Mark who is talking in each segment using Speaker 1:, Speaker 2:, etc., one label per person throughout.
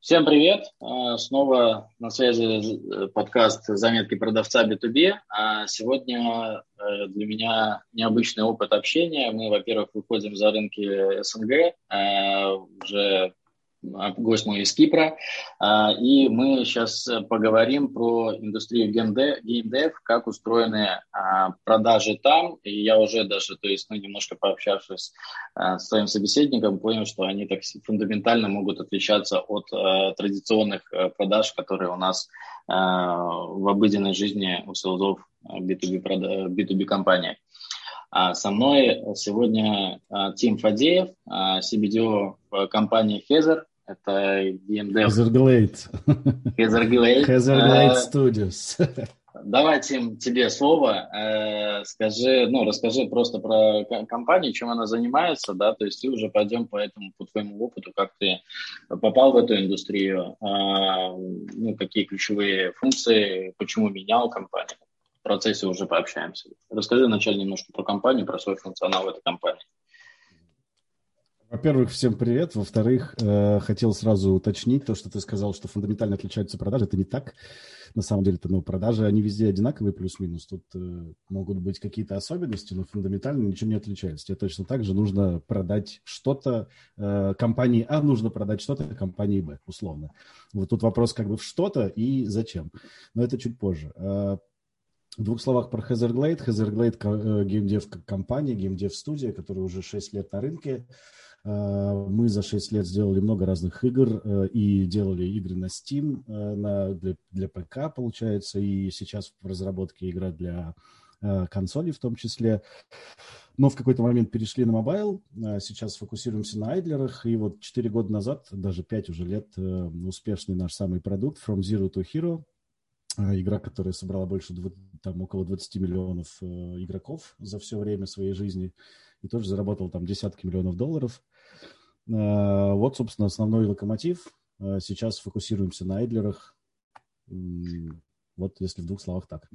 Speaker 1: Всем привет! А, снова на связи подкаст «Заметки продавца B2B». А сегодня э, для меня необычный опыт общения. Мы, во-первых, выходим за рынки СНГ, э, уже а, гость мой из Кипра. А, и мы сейчас поговорим про индустрию геймдев, как устроены а, продажи там. И я уже даже, то есть, ну, немножко пообщавшись с своим собеседником, понял, что они так фундаментально могут отличаться от традиционных продаж, которые у нас в обыденной жизни у селзов B2B, B2B компании. Со мной сегодня Тим Фадеев, CBDO компании Feather. Это GameDev.
Speaker 2: Hazardglade.
Speaker 1: Hazardglade.
Speaker 2: Hazardglade Studios.
Speaker 1: Давай, Тим, тебе слово. Э, скажи, ну, расскажи просто про компанию, чем она занимается, да, то есть и уже пойдем по этому, по твоему опыту, как ты попал в эту индустрию, а, ну, какие ключевые функции, почему менял компанию. В процессе уже пообщаемся. Расскажи вначале немножко про компанию, про свой функционал в этой компании.
Speaker 2: Во-первых, всем привет. Во-вторых, э, хотел сразу уточнить то, что ты сказал, что фундаментально отличаются продажи. Это не так. На самом деле, это, ну, продажи, они везде одинаковые, плюс-минус. Тут э, могут быть какие-то особенности, но фундаментально ничего не отличается. Тебе точно так же нужно продать что-то э, компании А, нужно продать что-то компании Б, условно. Вот тут вопрос как бы в что-то и зачем. Но это чуть позже. Э, в двух словах про Hazardglade. Hazardglade геймдев компания, геймдев студия, которая уже 6 лет на рынке. Э, мы за 6 лет сделали много разных игр э, и делали игры на Steam, э, на, для, для ПК, получается, и сейчас в разработке игра для консолей в том числе. Но в какой-то момент перешли на мобайл, сейчас фокусируемся на айдлерах, и вот 4 года назад, даже 5 уже лет, успешный наш самый продукт From Zero to Hero, игра, которая собрала больше, там, около 20 миллионов игроков за все время своей жизни, и тоже заработал там десятки миллионов долларов. Э, вот, собственно, основной локомотив. Э, сейчас фокусируемся на айдлерах. Вот, если в двух словах так.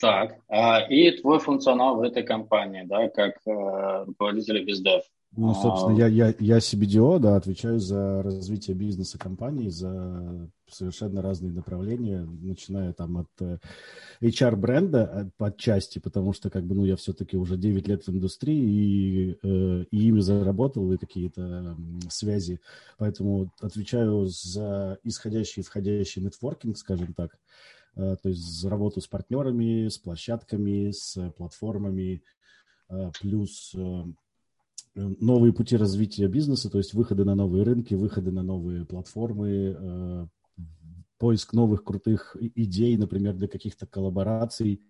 Speaker 1: Так, а, и твой функционал в этой компании, да, как э, руководителя бездев.
Speaker 2: Ну, собственно, а... я, я, я CBDO, да, отвечаю за развитие бизнеса компании, за совершенно разные направления, начиная там от э, HR-бренда отчасти, потому что, как бы, ну, я все-таки уже 9 лет в индустрии и, э, и ими заработал, и какие-то связи, поэтому отвечаю за исходящий и входящий нетворкинг, скажем так, э, то есть за работу с партнерами, с площадками, с платформами, плюс новые пути развития бизнеса, то есть выходы на новые рынки, выходы на новые платформы, э, поиск новых крутых идей, например, для каких-то коллабораций.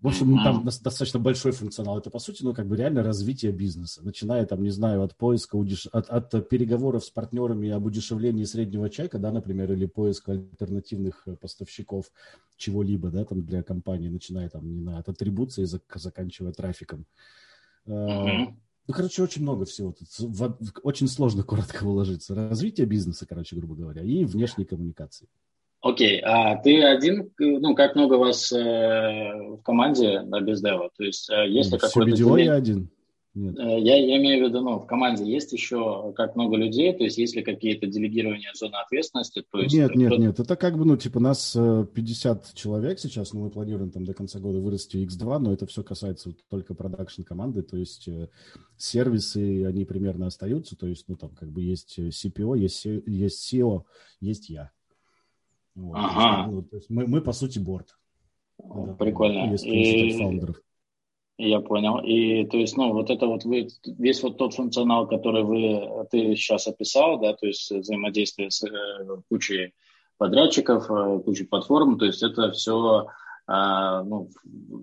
Speaker 2: В общем, там достаточно большой функционал. Это, по сути, ну, как бы реально развитие бизнеса. Начиная, там, не знаю, от поиска, от, от переговоров с партнерами об удешевлении среднего чека, да, например, или поиска альтернативных поставщиков чего-либо, да, там, для компании, начиная, там, не знаю, от атрибуции, заканчивая трафиком. Uh-huh. Ну, короче, очень много всего. Тут очень сложно коротко уложиться. Развитие бизнеса, короче, грубо говоря, и внешней коммуникации.
Speaker 1: Окей, а ты один, ну, как много вас э, в команде на бездева? То есть, э, есть ли какой-то...
Speaker 2: Все я один.
Speaker 1: Нет. Э, я, я имею в виду, ну, в команде есть еще как много людей, то есть есть ли какие-то делегирования зоны ответственности? То есть
Speaker 2: нет, нет, нет, это как бы, ну, типа нас 50 э, человек сейчас, но мы планируем там до конца года вырасти X2, но это все касается только продакшн команды, то есть э, сервисы, они примерно остаются, то есть, ну, там как бы есть CPO, есть, есть SEO, есть я. Вот, ага. То есть, ну, то есть мы, мы, по сути, борт.
Speaker 1: Прикольно.
Speaker 2: Есть и... фаундеров.
Speaker 1: Я понял. И то есть, ну, вот это вот вы, весь вот тот функционал, который вы, ты сейчас описал, да, то есть взаимодействие с э, кучей подрядчиков, э, кучей платформ, то есть это все э, ну,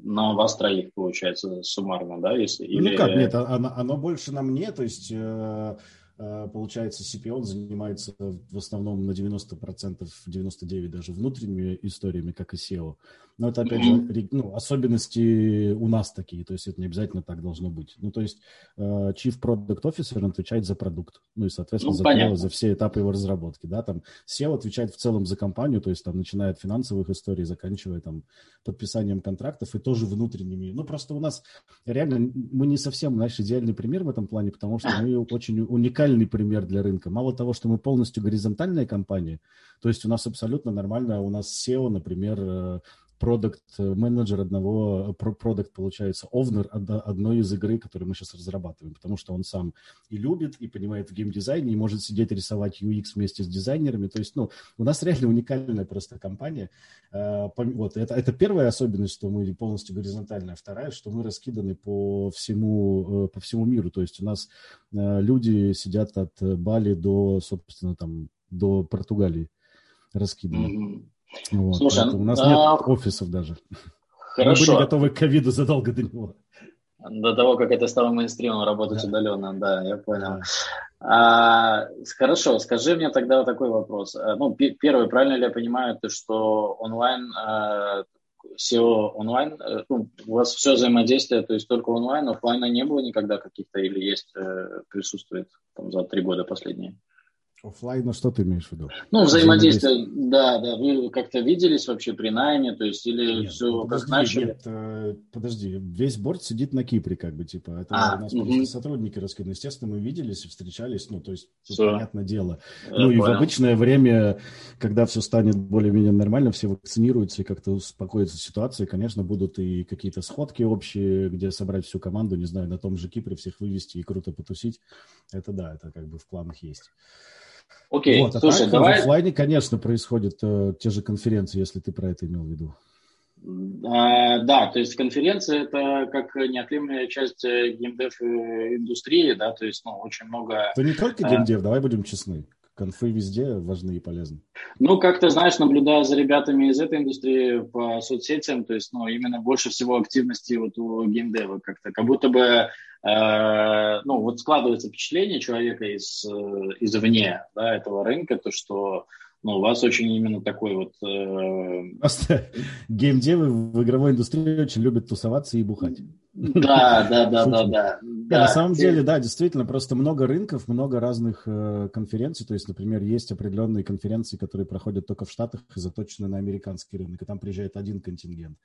Speaker 1: на вас троих получается суммарно, да, если...
Speaker 2: Ну, или... как, нет, оно, оно больше на мне, то есть... Э, получается, CPO занимается в основном на 90%, 99% даже внутренними историями, как и SEO. Но это, опять же, ну, особенности у нас такие, то есть это не обязательно так должно быть. Ну, то есть э, Chief Product Officer отвечает за продукт, ну и, соответственно, ну, за, за все этапы его разработки, да, там SEO отвечает в целом за компанию, то есть там начиная от финансовых историй, заканчивая там подписанием контрактов и тоже внутренними. Ну, просто у нас реально мы не совсем наш идеальный пример в этом плане, потому что мы очень уникальны уникальный пример для рынка. Мало того, что мы полностью горизонтальная компания, то есть у нас абсолютно нормально, у нас SEO, например, э, продукт менеджер одного, продукт получается, овнер одной из игры, которую мы сейчас разрабатываем, потому что он сам и любит, и понимает в геймдизайне, и может сидеть рисовать UX вместе с дизайнерами. То есть, ну, у нас реально уникальная просто компания. А, вот, это, это первая особенность, что мы полностью горизонтальная. Вторая, что мы раскиданы по всему, э, по всему миру. То есть у нас э, люди сидят от Бали до, собственно, там, до Португалии раскиданы. Mm-hmm. Вот, Слушай, у нас а... нет офисов даже. Хорошо. Мы были готовы к ковиду задолго до него.
Speaker 1: До того, как это стало мейнстримом, работать да. удаленно, да, я понял. А, хорошо, скажи мне тогда вот такой вопрос. А, ну, первый, правильно ли я понимаю, то, что онлайн, всё онлайн, э, ну, у вас все взаимодействие, то есть только онлайн, офлайна не было никогда каких-то или есть, э, присутствует там, за три года последние?
Speaker 2: Оффлайна что ты имеешь в виду?
Speaker 1: Ну, взаимодействие, да, да. Вы как-то виделись вообще при найме, то есть, или нет, все ну, подожди, как начали? Нет,
Speaker 2: э, подожди, весь борт сидит на Кипре, как бы, типа, это а, у нас угу. просто сотрудники раскиданы. Естественно, мы виделись и встречались, ну, то есть, тут понятное дело. Я ну, понял. и в обычное время, когда все станет более-менее нормально, все вакцинируются и как-то успокоится ситуация, конечно, будут и какие-то сходки общие, где собрать всю команду, не знаю, на том же Кипре всех вывести и круто потусить. Это да, это как бы в планах есть.
Speaker 1: Окей, вот, а слушай, так, давай...
Speaker 2: В офлайне, конечно, происходят э, те же конференции, если ты про это имел в виду.
Speaker 1: А, да, то есть конференция это как неотъемлемая часть э, геймдев э, индустрии, да, то есть ну, очень много...
Speaker 2: Это не только а, геймдев, а... давай будем честны. Конфы везде важны и полезны.
Speaker 1: Ну, как ты знаешь, наблюдая за ребятами из этой индустрии по соцсетям, то есть, ну, именно больше всего активности вот у геймдева как-то, как будто бы Э, ну, вот складывается впечатление человека из, э, извне да, этого рынка, то, что ну, у вас очень именно такой вот... Э...
Speaker 2: Просто геймдевы в игровой индустрии очень любят тусоваться и бухать.
Speaker 1: Да, да, да, да, да.
Speaker 2: На самом деле, да, действительно, просто много рынков, много разных э, конференций. То есть, например, есть определенные конференции, которые проходят только в Штатах и заточены на американский рынок, и там приезжает один контингент.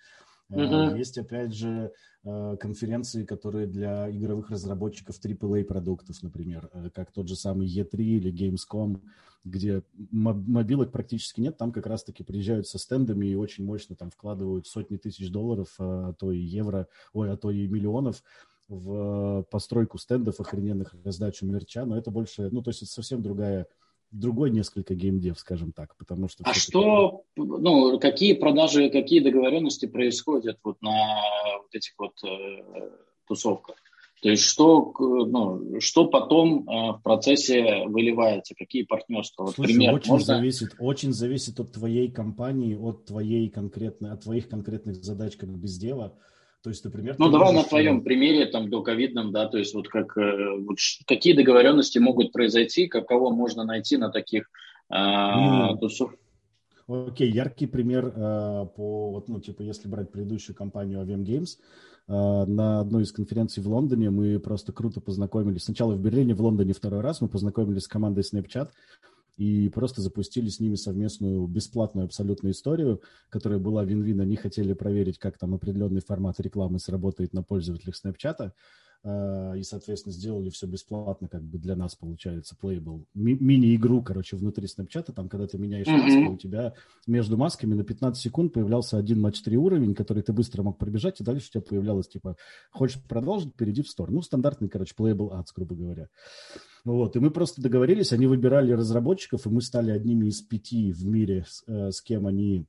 Speaker 2: Uh-huh. Есть, опять же, э, конференции, которые для игровых разработчиков AAA продуктов, например, э, как тот же самый E3 или Gamescom, где мобилок практически нет, там как раз-таки приезжают со стендами и очень мощно там вкладывают сотни тысяч долларов, а то и евро, ой, а то и миллионов в постройку стендов охрененных, раздачу мерча, но это больше, ну, то есть это совсем другая другой несколько геймдев, скажем так, потому что...
Speaker 1: А что, ну, какие продажи, какие договоренности происходят вот на вот этих вот э, тусовках? То есть что, ну, что потом э, в процессе выливается, какие партнерства?
Speaker 2: Вот Слушай, пример, очень можно... зависит, очень зависит от твоей компании, от твоей конкретной, от твоих конкретных задач как без дела. То есть, например...
Speaker 1: Ну, давай можешь... на твоем э, примере, там, до ковидном, да, то есть вот как, э, вот, какие договоренности могут произойти, кого можно найти на таких э, mm. тусов...
Speaker 2: Окей, яркий пример э, по, вот, ну, типа, если брать предыдущую компанию Aviam Games, э, на одной из конференций в Лондоне мы просто круто познакомились. Сначала в Берлине, в Лондоне второй раз мы познакомились с командой Snapchat, и просто запустили с ними совместную бесплатную абсолютную историю, которая была вин-вин. Они хотели проверить, как там определенный формат рекламы сработает на пользователях Snapchat, а, и, соответственно, сделали все бесплатно, как бы для нас получается, Playable. Ми- мини-игру, короче, внутри Snapchat, там, когда ты меняешь mm-hmm. маску, у тебя между масками на 15 секунд появлялся один матч 3 уровень, который ты быстро мог пробежать, и дальше у тебя появлялось, типа, хочешь продолжить, перейди в сторону. Ну, стандартный, короче, Playable Ads, грубо говоря. Вот, и мы просто договорились, они выбирали разработчиков, и мы стали одними из пяти в мире, с, э, с кем они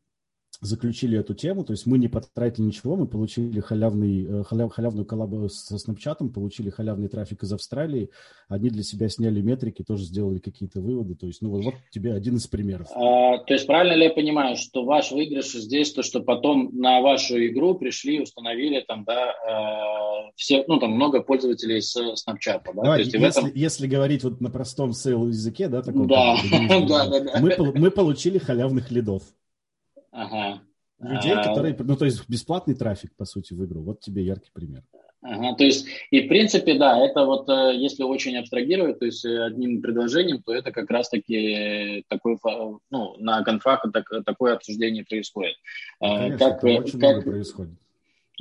Speaker 2: заключили эту тему, то есть мы не потратили ничего, мы получили халявный, э, халяв, халявную коллабу со Snapchat, получили халявный трафик из Австралии, они для себя сняли метрики, тоже сделали какие-то выводы, то есть, ну вот, вот тебе один из примеров.
Speaker 1: А, то есть правильно ли я понимаю, что ваш выигрыш здесь, то, что потом на вашу игру пришли, установили там, да, э, все, ну там много пользователей с Snapchat, да?
Speaker 2: Давай, есть, если, этом... если говорить вот на простом сейл языке, да, таком,
Speaker 1: да. да, да, да.
Speaker 2: Мы, мы получили халявных лидов.
Speaker 1: Ага.
Speaker 2: Людей, а... которые, ну, то есть бесплатный трафик, по сути, в игру. Вот тебе яркий пример.
Speaker 1: Ага, то есть, и в принципе, да, это вот, э, если очень абстрагировать, то есть э, одним предложением, то это как раз-таки такой, ну, на конфах так, такое обсуждение происходит.
Speaker 2: А, конечно, как, очень как, много происходит.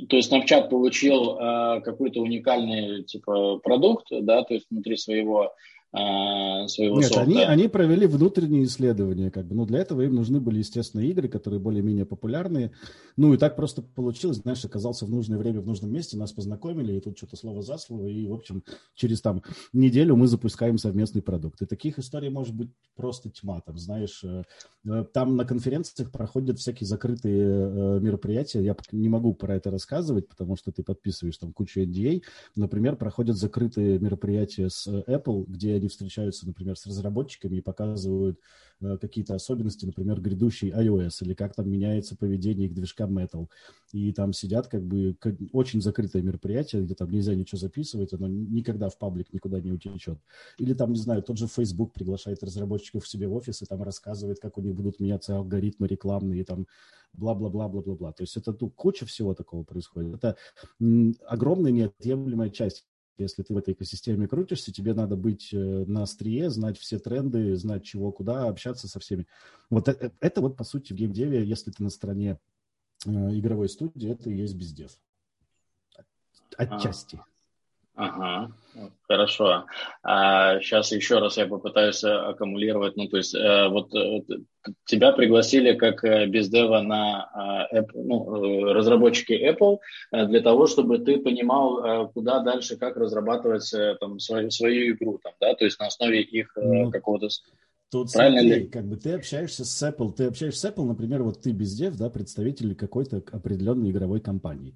Speaker 1: То есть Snapchat получил э, какой-то уникальный типа продукт, да, то есть внутри своего своего
Speaker 2: Нет,
Speaker 1: софта.
Speaker 2: они, они провели внутренние исследования, как бы, ну, для этого им нужны были, естественно, игры, которые более-менее популярные, ну, и так просто получилось, знаешь, оказался в нужное время в нужном месте, нас познакомили, и тут что-то слово за слово, и, в общем, через там неделю мы запускаем совместный продукт. И таких историй может быть просто тьма, там, знаешь, э, э, там на конференциях проходят всякие закрытые э, мероприятия, я не могу про это рассказывать, потому что ты подписываешь там кучу NDA, например, проходят закрытые мероприятия с Apple, где они встречаются, например, с разработчиками и показывают э, какие-то особенности, например, грядущий iOS, или как там меняется поведение их движка Metal. И там сидят как бы очень закрытое мероприятие, где там нельзя ничего записывать, оно никогда в паблик никуда не утечет. Или там, не знаю, тот же Facebook приглашает разработчиков в себе в офис и там рассказывает, как у них будут меняться алгоритмы рекламные, и там бла-бла-бла-бла-бла-бла. То есть это тут куча всего такого происходит. Это огромная неотъемлемая часть если ты в этой экосистеме крутишься, тебе надо быть э, на острие, знать все тренды, знать чего, куда, общаться со всеми. Вот это, это вот, по сути, в геймдеве, если ты на стороне э, игровой студии, это и есть бездев. Отчасти. А.
Speaker 1: Ага, хорошо. А сейчас еще раз я попытаюсь аккумулировать. Ну, то есть, э, вот э, тебя пригласили как э, бездева на э, Apple, ну, э, разработчики Apple э, для того, чтобы ты понимал, э, куда дальше, как разрабатывать э, там, свою, свою игру, там, да, то есть на основе их э, ну, какого-то...
Speaker 2: Тут Правильно смотри, ли? как бы ты общаешься с Apple, ты общаешься с Apple, например, вот ты бездев, да, представитель какой-то определенной игровой компании.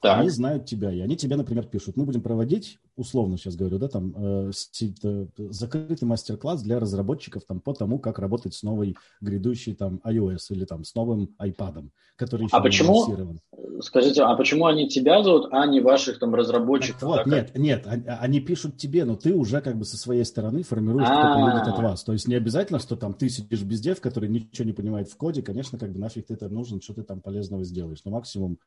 Speaker 2: Так. Они знают тебя, и они тебе, например, пишут, мы будем проводить, условно сейчас говорю, да, там, э, э, закрытый мастер-класс для разработчиков там по тому, как работать с новой грядущей там iOS или там с новым iPad, который еще
Speaker 1: а почему, Скажите, а почему они тебя зовут, а не ваших там разработчиков?
Speaker 2: Так вот, да, нет, как... нет, они пишут тебе, но ты уже как бы со своей стороны формируешь, кто поедет от вас. То есть не обязательно, что там ты сидишь без дев, который ничего не понимает в коде, конечно, как бы нафиг ты это нужен, что ты там полезного сделаешь. Но максимум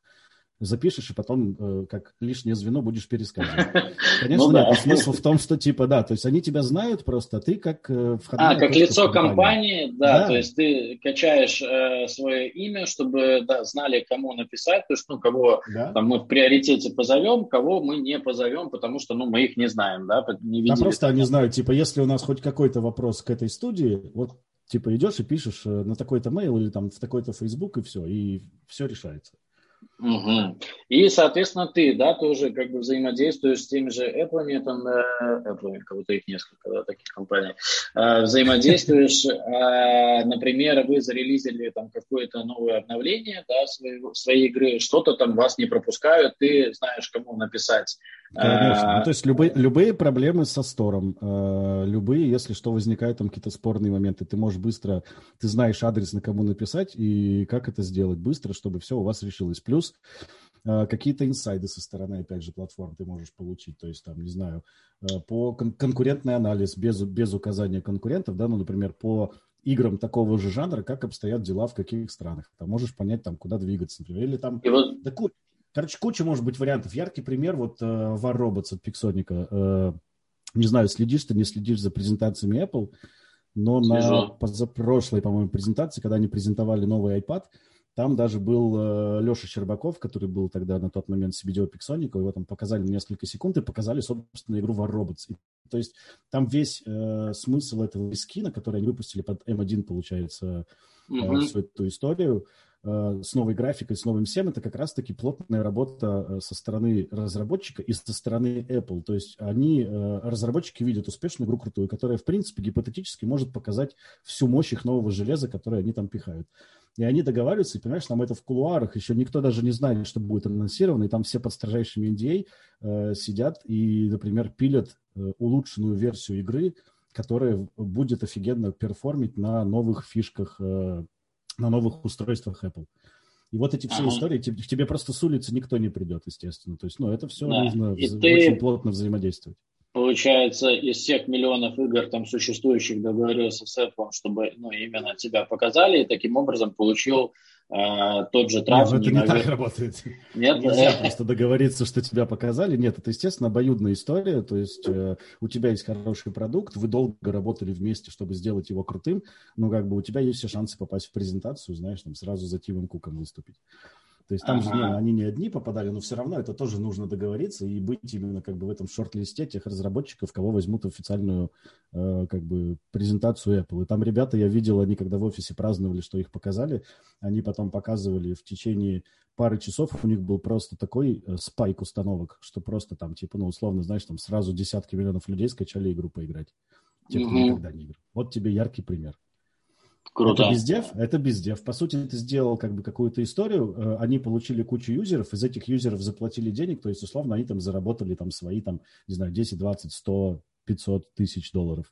Speaker 2: запишешь и потом э, как лишнее звено будешь пересказывать. Конечно, ну, да. смысл в том, что типа, да, то есть они тебя знают просто, а ты как
Speaker 1: э, А, как лицо компании, да, да, то есть ты качаешь э, свое имя, чтобы да, знали, кому написать, то есть, ну, кого да. там, мы в приоритете позовем, кого мы не позовем, потому что, ну, мы их не знаем, да,
Speaker 2: не видели. Да, просто они знают, типа, если у нас хоть какой-то вопрос к этой студии, вот, типа, идешь и пишешь э, на такой-то mail или там в такой-то Facebook, и все, и все решается.
Speaker 1: Угу. И, соответственно, ты, да, тоже как бы взаимодействуешь с теми же Apple, там, э, Apple, кого-то их несколько, да, таких компаний, э, взаимодействуешь, э, например, вы зарелизили там какое-то новое обновление, да, своей, своей игры, что-то там вас не пропускают, ты знаешь, кому написать.
Speaker 2: Конечно. Ну, то есть любые, любые проблемы со стором, э, любые, если что, возникают там какие-то спорные моменты, ты можешь быстро, ты знаешь адрес, на кому написать и как это сделать быстро, чтобы все у вас решилось. Плюс э, какие-то инсайды со стороны, опять же, платформ ты можешь получить. То есть, там, не знаю, э, по кон- конкурентный анализ без, без указания конкурентов, да, ну, например, по играм такого же жанра, как обстоят дела в каких странах. Там можешь понять, там, куда двигаться, например. Или там... И вот... да, короче, куча может быть вариантов. Яркий пример, вот uh, War Robots от Pixonica. Uh, не знаю, следишь ты, не следишь за презентациями Apple, но Слежу. на позапрошлой, по-моему, презентации, когда они презентовали новый iPad, там даже был э, Леша Щербаков, который был тогда на тот момент CBDO Pixonic, его там показали несколько секунд и показали, собственно, игру War Robots. И, то есть там весь э, смысл этого скина, который они выпустили под M1, получается, mm-hmm. всю эту историю, э, с новой графикой, с новым всем, это как раз-таки плотная работа э, со стороны разработчика и со стороны Apple. То есть они, э, разработчики, видят успешную игру крутую, которая, в принципе, гипотетически может показать всю мощь их нового железа, которое они там пихают. И они договариваются, и, понимаешь, там это в кулуарах, еще никто даже не знает, что будет анонсировано, и там все под строжайшими NDA э, сидят и, например, пилят э, улучшенную версию игры, которая будет офигенно перформить на новых фишках, э, на новых устройствах Apple. И вот эти все ага. истории, тебе, тебе просто с улицы никто не придет, естественно. То есть, ну, это все да. нужно и в, ты... очень плотно взаимодействовать
Speaker 1: получается, из всех миллионов игр там существующих договорился с Apple, чтобы ну, именно тебя показали, и таким образом получил э, тот же трафик.
Speaker 2: Нет, ну, это не так работает. Нет? Нельзя просто договориться, что тебя показали. Нет, это, естественно, обоюдная история, то есть э, у тебя есть хороший продукт, вы долго работали вместе, чтобы сделать его крутым, но как бы у тебя есть все шансы попасть в презентацию, знаешь, там сразу за Тимом Куком выступить. То есть там ага. же не, они не одни попадали, но все равно это тоже нужно договориться и быть именно как бы в этом шорт-листе тех разработчиков, кого возьмут в официальную э, как бы презентацию Apple. И там ребята, я видел, они когда в офисе праздновали, что их показали, они потом показывали в течение пары часов, у них был просто такой э, спайк установок, что просто там, типа, ну, условно, знаешь, там сразу десятки миллионов людей скачали игру поиграть. Те, кто угу. никогда не играл. Вот тебе яркий пример. Круто. Это бездев, это бездев. По сути, ты сделал как бы какую-то историю, э, они получили кучу юзеров, из этих юзеров заплатили денег, то есть, условно, они там заработали там свои, там, не знаю, 10, 20, 100, 500 тысяч долларов.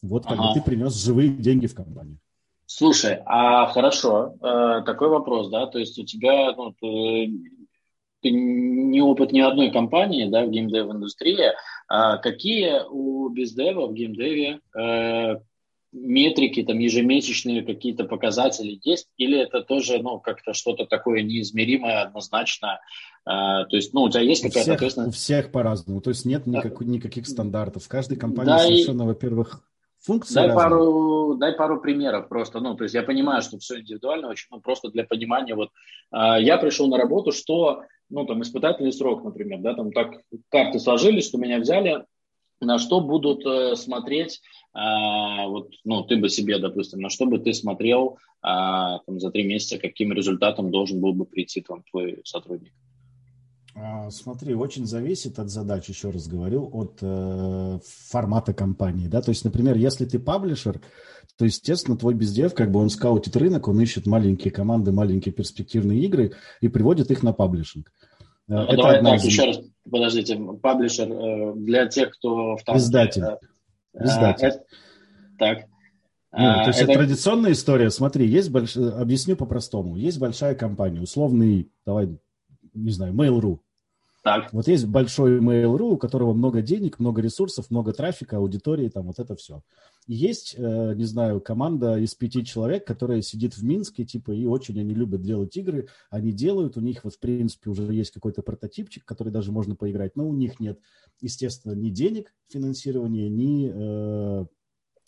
Speaker 2: Вот как ага. бы ты принес живые деньги в компанию.
Speaker 1: Слушай, а хорошо, э, такой вопрос, да, то есть у тебя, ну, ты, ты не опыт ни одной компании, да, в геймдев индустрии, а какие у бездева в геймдеве э, метрики, там ежемесячные какие-то показатели есть, или это тоже, ну, как-то что-то такое неизмеримое однозначно? А, то есть, ну, у тебя есть какая-то
Speaker 2: всех, ответственность? У всех по-разному, то есть нет никак, никаких стандартов. В каждой компании да совершенно, и... во-первых, функции
Speaker 1: дай пару, дай пару примеров просто, ну, то есть я понимаю, что все индивидуально очень, ну, просто для понимания, вот, э, я пришел на работу, что, ну, там, испытательный срок, например, да, там так карты сложились, что меня взяли, на что будут э, смотреть а, вот, ну, ты бы себе, допустим, на что бы ты смотрел а, там, за три месяца, каким результатом должен был бы прийти там, твой сотрудник?
Speaker 2: А, смотри, очень зависит от задач, еще раз говорю, от э, формата компании, да, то есть, например, если ты паблишер, то, естественно, твой бездев, как бы он скаутит рынок, он ищет маленькие команды, маленькие перспективные игры и приводит их на паблишинг.
Speaker 1: Э, это Давай так, из... еще раз, подождите, паблишер э, для тех, кто
Speaker 2: в танке, Издатель. Издатель. А, так. Ну, то есть это... это традиционная история. Смотри, есть больш... объясню по-простому. Есть большая компания, условный, давай, не знаю, Mail.ru. Так. Вот есть большой Mail.ru, у которого много денег, много ресурсов, много трафика, аудитории, там вот это все. И есть, э, не знаю, команда из пяти человек, которая сидит в Минске, типа, и очень они любят делать игры. Они делают, у них вот, в принципе, уже есть какой-то прототипчик, который даже можно поиграть, но у них нет, естественно, ни денег финансирования, ни э,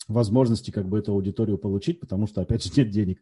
Speaker 2: возможности как бы эту аудиторию получить, потому что, опять же, нет денег.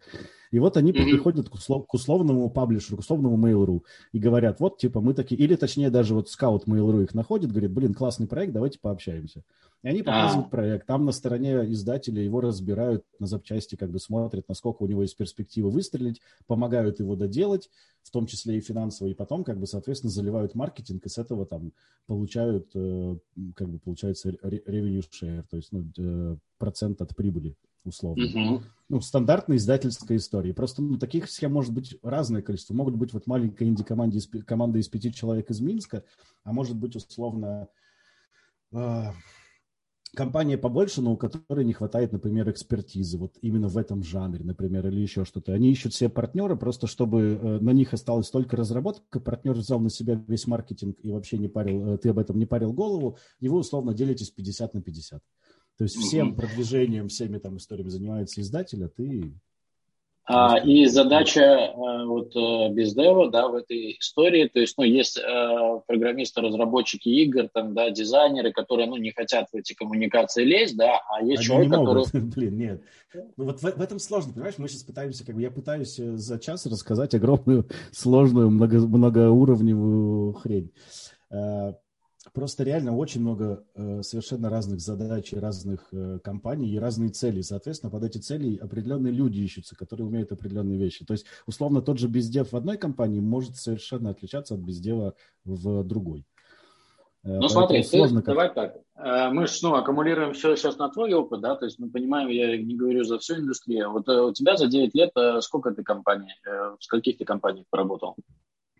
Speaker 2: И вот они mm-hmm. приходят к, услов, к условному паблишеру, к условному Mail.ru и говорят, вот, типа, мы такие, или точнее даже вот скаут Mail.ru их находит, говорит, блин, классный проект, давайте пообщаемся. И они показывают а. проект, там на стороне издателя его разбирают на запчасти, как бы смотрят, насколько у него есть перспектива выстрелить, помогают его доделать, в том числе и финансово, и потом, как бы, соответственно, заливают маркетинг, и с этого там получают, э, как бы, получается revenue share, то есть, ну, э, процент от прибыли условно. Uh-huh. Ну, стандартная издательская история. Просто ну, таких схем может быть разное количество. Могут быть вот маленькая инди-команда из, команда из пяти человек из Минска, а может быть условно э, компания побольше, но у которой не хватает, например, экспертизы, вот именно в этом жанре, например, или еще что-то. Они ищут себе партнера, просто чтобы э, на них осталось только разработка, партнер взял на себя весь маркетинг и вообще не парил, э, ты об этом не парил голову, и вы условно делитесь 50 на 50. То есть всем продвижением, всеми там историями занимается издатель, а ты
Speaker 1: а, и задача э, вот э, бездева, да, в этой истории, то есть, ну, есть э, программисты, разработчики игр, там, да, дизайнеры, которые, ну, не хотят в эти коммуникации лезть, да, а есть Они человек,
Speaker 2: который... Блин, нет. Ну, вот в, в этом сложно, понимаешь, мы сейчас пытаемся, как бы, я пытаюсь за час рассказать огромную, сложную, много, многоуровневую хрень. Просто реально очень много э, совершенно разных задач и разных э, компаний и разные цели. Соответственно, под эти цели определенные люди ищутся, которые умеют определенные вещи. То есть, условно, тот же бездев в одной компании может совершенно отличаться от бездева в другой.
Speaker 1: Э, ну, смотри, ты, как... давай так. Э, мы же ну, аккумулируем все сейчас на твой опыт, да, то есть мы понимаем, я не говорю за всю индустрию. Вот э, у тебя за 9 лет сколько ты компаний, в скольких ты компаниях поработал?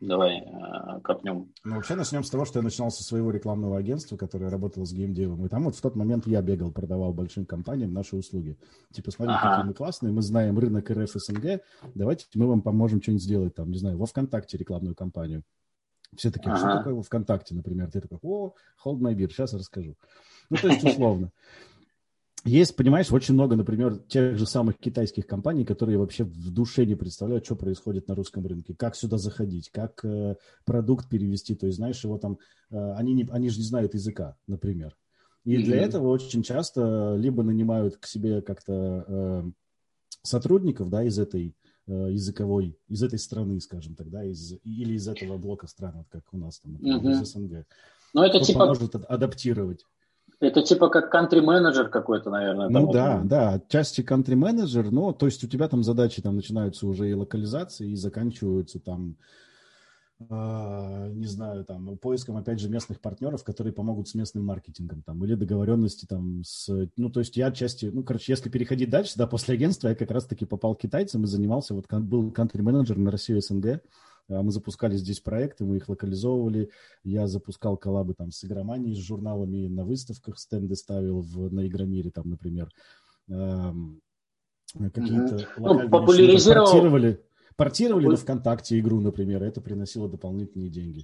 Speaker 1: Давай э, копнем.
Speaker 2: Ну, вообще начнем с того, что я начинал со своего рекламного агентства, которое работало с геймдевом. И там вот в тот момент я бегал, продавал большим компаниям наши услуги. Типа, смотрите, ага. какие мы классные, мы знаем рынок РФ СНГ, давайте мы вам поможем что-нибудь сделать там, не знаю, во ВКонтакте рекламную кампанию. Все такие, ага. что такое во ВКонтакте, например? Ты такой, о, hold my beer, сейчас расскажу. Ну, то есть, условно. Есть, понимаешь, очень много, например, тех же самых китайских компаний, которые вообще в душе не представляют, что происходит на русском рынке, как сюда заходить, как э, продукт перевести. То есть, знаешь, его там, э, они, не, они же не знают языка, например. И mm-hmm. для этого очень часто либо нанимают к себе как-то э, сотрудников, да, из этой языковой из этой страны, скажем так, да, из, или из этого блока стран, вот как у нас там, например, из СНГ.
Speaker 1: Но это
Speaker 2: Кто
Speaker 1: типа...
Speaker 2: поможет адаптировать.
Speaker 1: Это типа как country-менеджер какой-то, наверное.
Speaker 2: Ну да, вот. да, отчасти country-менеджер, но то есть у тебя там задачи там начинаются уже и локализации, и заканчиваются там а, не знаю, там, поиском, опять же, местных партнеров, которые помогут с местным маркетингом, там, или договоренности там с... Ну, то есть я отчасти, ну, короче, если переходить дальше, да, после агентства я как раз-таки попал к китайцам и занимался, вот был country-менеджер на Россию СНГ, мы запускали здесь проекты, мы их локализовывали, я запускал коллабы там с игроманией, с журналами на выставках, стенды ставил в, на Игромире, там, например, какие-то mm-hmm.
Speaker 1: ну, популяризировал...
Speaker 2: Портировали на ВКонтакте игру, например, это приносило дополнительные деньги.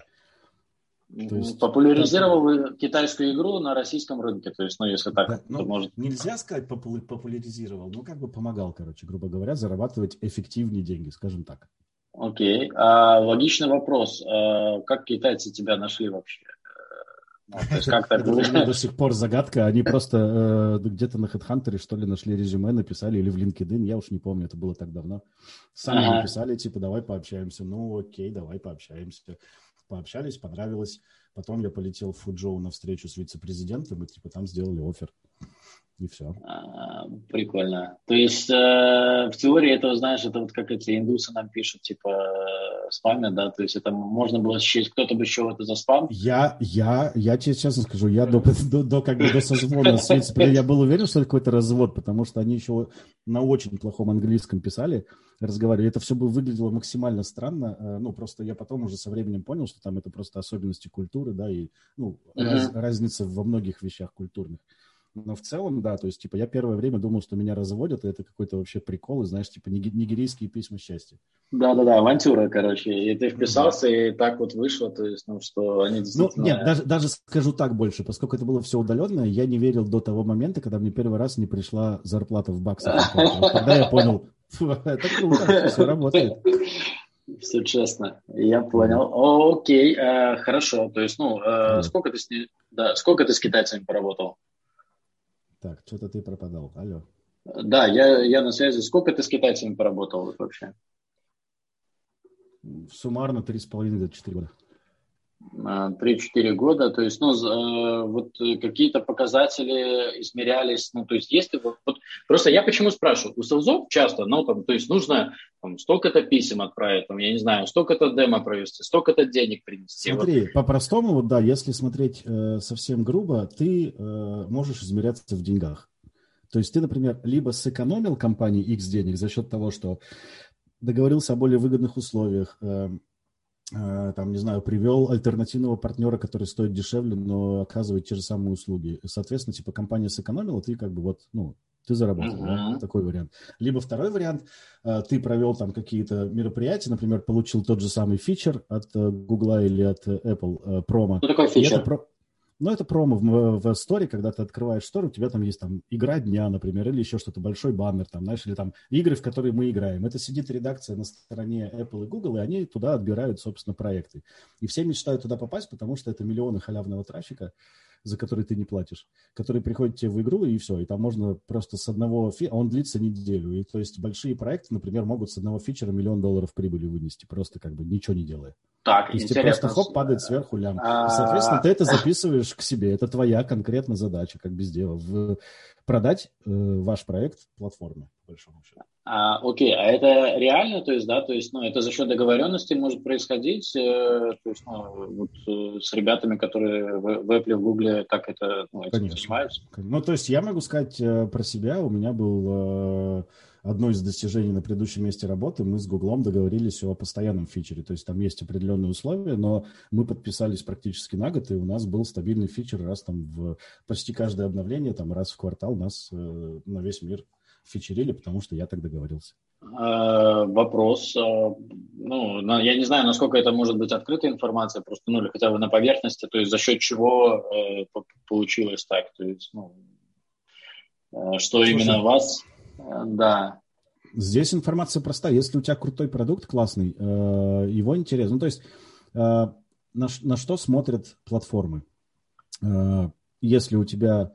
Speaker 1: То есть, Популяризировал так, китайскую игру на российском рынке, то есть, ну, если так, да,
Speaker 2: ну, может... Нельзя сказать популяризировал, но как бы помогал, короче, грубо говоря, зарабатывать эффективнее деньги, скажем так.
Speaker 1: Окей. А, логичный вопрос. А, как китайцы тебя нашли вообще?
Speaker 2: Ну, как так Это до сих пор загадка. Они просто э, где-то на HeadHunter, что ли, нашли резюме, написали, или в LinkedIn, я уж не помню, это было так давно. Сами ага. написали, типа, давай пообщаемся. Ну, окей, давай пообщаемся. Пообщались, понравилось. Потом я полетел в Фуджоу на встречу с вице-президентом, и, типа, там сделали офер и все.
Speaker 1: А, прикольно. То есть э, в теории это, знаешь, это вот как эти индусы нам пишут, типа э, спамят, да, то есть это можно было счесть, кто-то бы еще это за спам.
Speaker 2: Я, я, я тебе честно скажу, я до, до, до как бы до созвона с я был уверен, что это какой-то развод, потому что они еще на очень плохом английском писали, разговаривали. Это все бы выглядело максимально странно. Э, ну, просто я потом уже со временем понял, что там это просто особенности культуры, да, и ну, mm-hmm. раз, разница во многих вещах культурных. Но в целом, да, то есть, типа, я первое время думал, что меня разводят, и это какой-то вообще прикол, и, знаешь, типа, нигерийские письма счастья.
Speaker 1: Да-да-да, авантюра, короче, и ты вписался, да. и так вот вышло, то есть, ну, что они ну, действительно...
Speaker 2: Ну, нет, даже, даже скажу так больше, поскольку это было все удаленно, я не верил до того момента, когда мне первый раз не пришла зарплата в баксах. Тогда я понял, это круто, все работает.
Speaker 1: Все честно, я понял. Окей, э, хорошо, то есть, ну, э, сколько ты с да, сколько ты с китайцами поработал?
Speaker 2: Так, что-то ты пропадал. Алло.
Speaker 1: Да, я, я на связи. Сколько ты с китайцами поработал вообще?
Speaker 2: Суммарно 3,5-4 года.
Speaker 1: 3-4 года, то есть, ну, э, вот какие-то показатели измерялись, ну, то есть, если вот, вот просто я почему спрашиваю, у селзов часто, ну, там, то есть, нужно там, столько-то писем отправить, там, я не знаю, столько-то демо провести, столько-то денег принести.
Speaker 2: Смотри, вот. по-простому, вот, да, если смотреть э, совсем грубо, ты э, можешь измеряться в деньгах. То есть ты, например, либо сэкономил компании X денег за счет того, что договорился о более выгодных условиях, э, Э, там, не знаю, привел альтернативного партнера, который стоит дешевле, но оказывает те же самые услуги. Соответственно, типа компания сэкономила, ты как бы вот, ну, ты заработал, uh-huh. да? такой вариант. Либо второй вариант, э, ты провел там какие-то мероприятия, например, получил тот же самый фичер от Google или от Apple промо.
Speaker 1: Что такое фичер?
Speaker 2: Но это промо в, в Store, когда ты открываешь Store, у тебя там есть там игра дня, например, или еще что-то, большой баннер, там, знаешь, или там игры, в которые мы играем. Это сидит редакция на стороне Apple и Google, и они туда отбирают, собственно, проекты. И все мечтают туда попасть, потому что это миллионы халявного трафика, за который ты не платишь, который приходит тебе в игру, и все. И там можно просто с одного... Фи... А он длится неделю. И то есть большие проекты, например, могут с одного фичера миллион долларов прибыли вынести, просто как бы ничего не делая.
Speaker 1: Так,
Speaker 2: То есть тебе просто хоп, падает сверху лям. А... И, соответственно, ты это записываешь к себе. Это твоя конкретно задача, как без дела. В... Продать э, ваш проект платформе, по большому счету.
Speaker 1: А, окей, а это реально, то есть, да, то есть, ну, это за счет договоренности может происходить, э, то есть, ну, вот э, с ребятами, которые в, в Apple, в Google так это, ну, этим Конечно. занимаются?
Speaker 2: Ну, то есть, я могу сказать э, про себя, у меня был... Э, одно из достижений на предыдущем месте работы, мы с Гуглом договорились о постоянном фичере. То есть там есть определенные условия, но мы подписались практически на год, и у нас был стабильный фичер раз там в почти каждое обновление, там раз в квартал нас э, на весь мир фичерили, потому что я так договорился.
Speaker 1: Э, вопрос. Э, ну, я не знаю, насколько это может быть открытая информация, просто, ну, или хотя бы на поверхности, то есть за счет чего э, получилось так, то есть, ну, э, что Слушай, именно вас да.
Speaker 2: Здесь информация простая. Если у тебя крутой продукт, классный, э, его интересно. Ну, то есть э, на, на что смотрят платформы? Э, если у тебя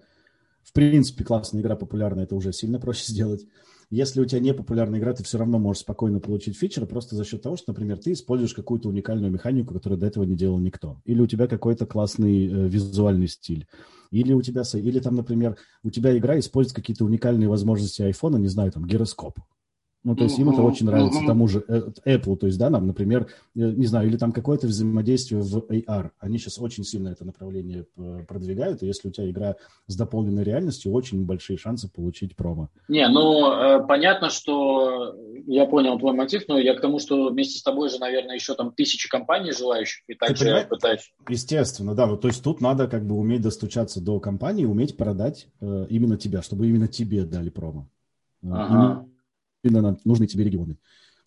Speaker 2: в принципе, классная игра, популярная, это уже сильно проще сделать. Если у тебя не популярная игра, ты все равно можешь спокойно получить фичер просто за счет того, что, например, ты используешь какую-то уникальную механику, которую до этого не делал никто. Или у тебя какой-то классный э, визуальный стиль. Или у тебя, или там, например, у тебя игра использует какие-то уникальные возможности айфона, не знаю, там, гироскоп. Ну, то есть им это очень нравится тому же э, Apple, то есть, да, нам, например, э, не знаю, или там какое-то взаимодействие в AR. Они сейчас очень сильно это направление продвигают, и если у тебя игра с дополненной реальностью, очень большие шансы получить промо.
Speaker 1: Не, ну, э, понятно, что я понял твой мотив, но я к тому, что вместе с тобой же, наверное, еще там тысячи компаний желающих, и также пытаюсь...
Speaker 2: Естественно, да, вот, то есть тут надо как бы уметь достучаться до компании, уметь продать э, именно тебя, чтобы именно тебе дали промо. Ага именно нужны тебе регионы.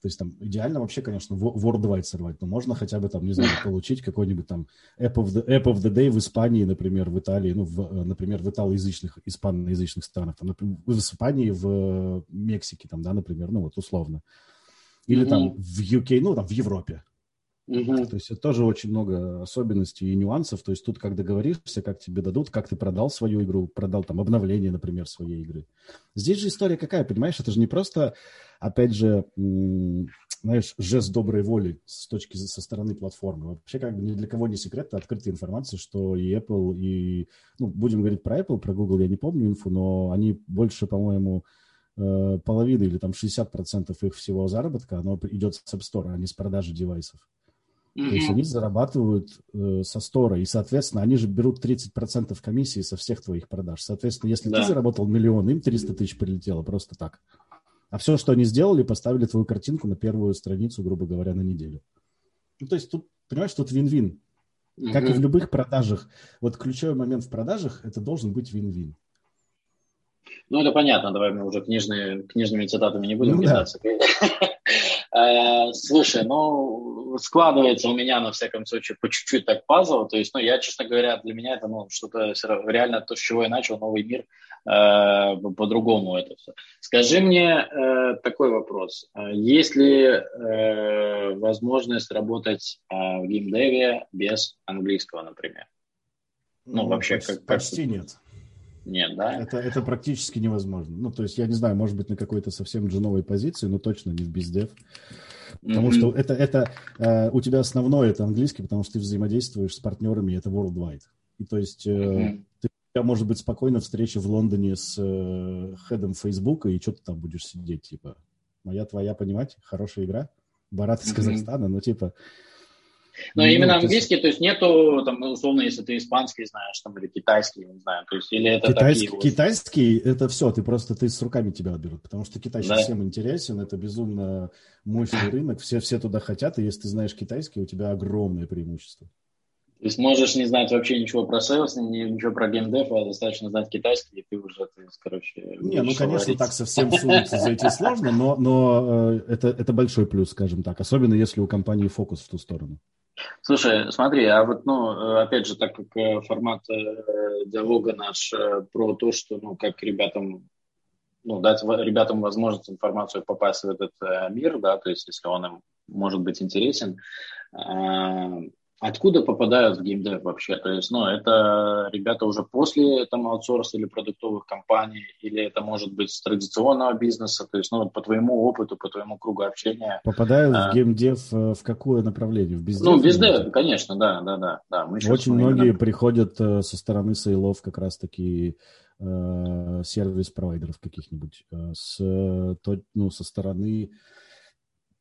Speaker 2: То есть там идеально вообще, конечно, worldwide сорвать, но можно хотя бы там, не знаю, получить какой-нибудь там App of, the, App of the Day в Испании, например, в Италии, ну, в, э, например, в италоязычных, испаноязычных странах, там, например, в Испании, в Мексике, там, да, например, ну, вот условно. Или mm-hmm. там в UK, ну, там, в Европе. Угу. То есть это тоже очень много особенностей и нюансов. То есть тут как договоришься, как тебе дадут, как ты продал свою игру, продал там обновление, например, своей игры. Здесь же история какая, понимаешь? Это же не просто, опять же, знаешь, жест доброй воли с точки со стороны платформы. Вообще как бы ни для кого не секрет, это открытая информация, что и Apple, и, ну, будем говорить про Apple, про Google я не помню инфу, но они больше, по-моему, э, половины или там 60% их всего заработка, оно идет с App Store, а не с продажи девайсов. Mm-hmm. То есть они зарабатывают э, со стора, и, соответственно, они же берут 30% комиссии со всех твоих продаж. Соответственно, если да. ты заработал миллион, им 300 тысяч прилетело просто так. А все, что они сделали, поставили твою картинку на первую страницу, грубо говоря, на неделю. Ну, то есть тут, понимаешь, тут вин-вин. Mm-hmm. Как и в любых продажах. Вот ключевой момент в продажах – это должен быть вин-вин.
Speaker 1: Ну, это понятно, давай мы уже книжные, книжными цитатами не будем ну, кидаться. Да. Э, слушай, ну, складывается у меня, на всяком случае, по чуть-чуть так пазл. То есть, ну, я, честно говоря, для меня это, ну, что-то реально то, с чего я начал, новый мир, э, по-другому это все. Скажи мне э, такой вопрос. Есть ли э, возможность работать э, в геймдеве без английского, например?
Speaker 2: Ну, ну вообще, почти, как... Почти нет.
Speaker 1: Нет, да?
Speaker 2: Это, это практически невозможно. Ну, то есть, я не знаю, может быть, на какой-то совсем джуновой позиции, но точно не в бездев. Потому mm-hmm. что это, это э, у тебя основное это английский, потому что ты взаимодействуешь с партнерами, это worldwide. И то есть э, mm-hmm. ты, у тебя может быть спокойно встреча в Лондоне с э, хедом Фейсбука, и что ты там будешь сидеть, типа, моя твоя, понимать, хорошая игра, Барат из mm-hmm. Казахстана, ну, типа,
Speaker 1: но ну, именно английский, то есть нету, там, ну, условно, если ты испанский знаешь, там, или китайский, не знаю, то есть, или это
Speaker 2: китайский, такие... Китайский, это все, ты просто, ты с руками тебя берут, потому что Китай да. всем интересен, это безумно мощный рынок, все, все туда хотят, и если ты знаешь китайский, у тебя огромное преимущество.
Speaker 1: То есть можешь не знать вообще ничего про сейлс, ничего про геймдев, а достаточно знать китайский, и ты уже, ты, короче...
Speaker 2: Не, ну, конечно, говорить. так совсем сунуться зайти сложно, но, но э, это, это большой плюс, скажем так, особенно если у компании фокус в ту сторону.
Speaker 1: Слушай, смотри, а вот, ну, опять же, так как э, формат э, диалога наш э, про то, что, ну, как ребятам, ну, дать ребятам возможность информацию попасть в этот мир, да, то есть, если он им может быть интересен, Откуда попадают в геймдев вообще? То есть, ну, это ребята уже после там аутсорса или продуктовых компаний, или это может быть с традиционного бизнеса? То есть, ну, по твоему опыту, по твоему кругу общения.
Speaker 2: Попадают а, в геймдев э, в какое направление? В
Speaker 1: бездев? Ну, бездев, конечно, да, да, да. да.
Speaker 2: Мы Очень многие именно... приходят э, со стороны сейлов как раз-таки э, сервис-провайдеров каких-нибудь, э, с, то, ну, со стороны,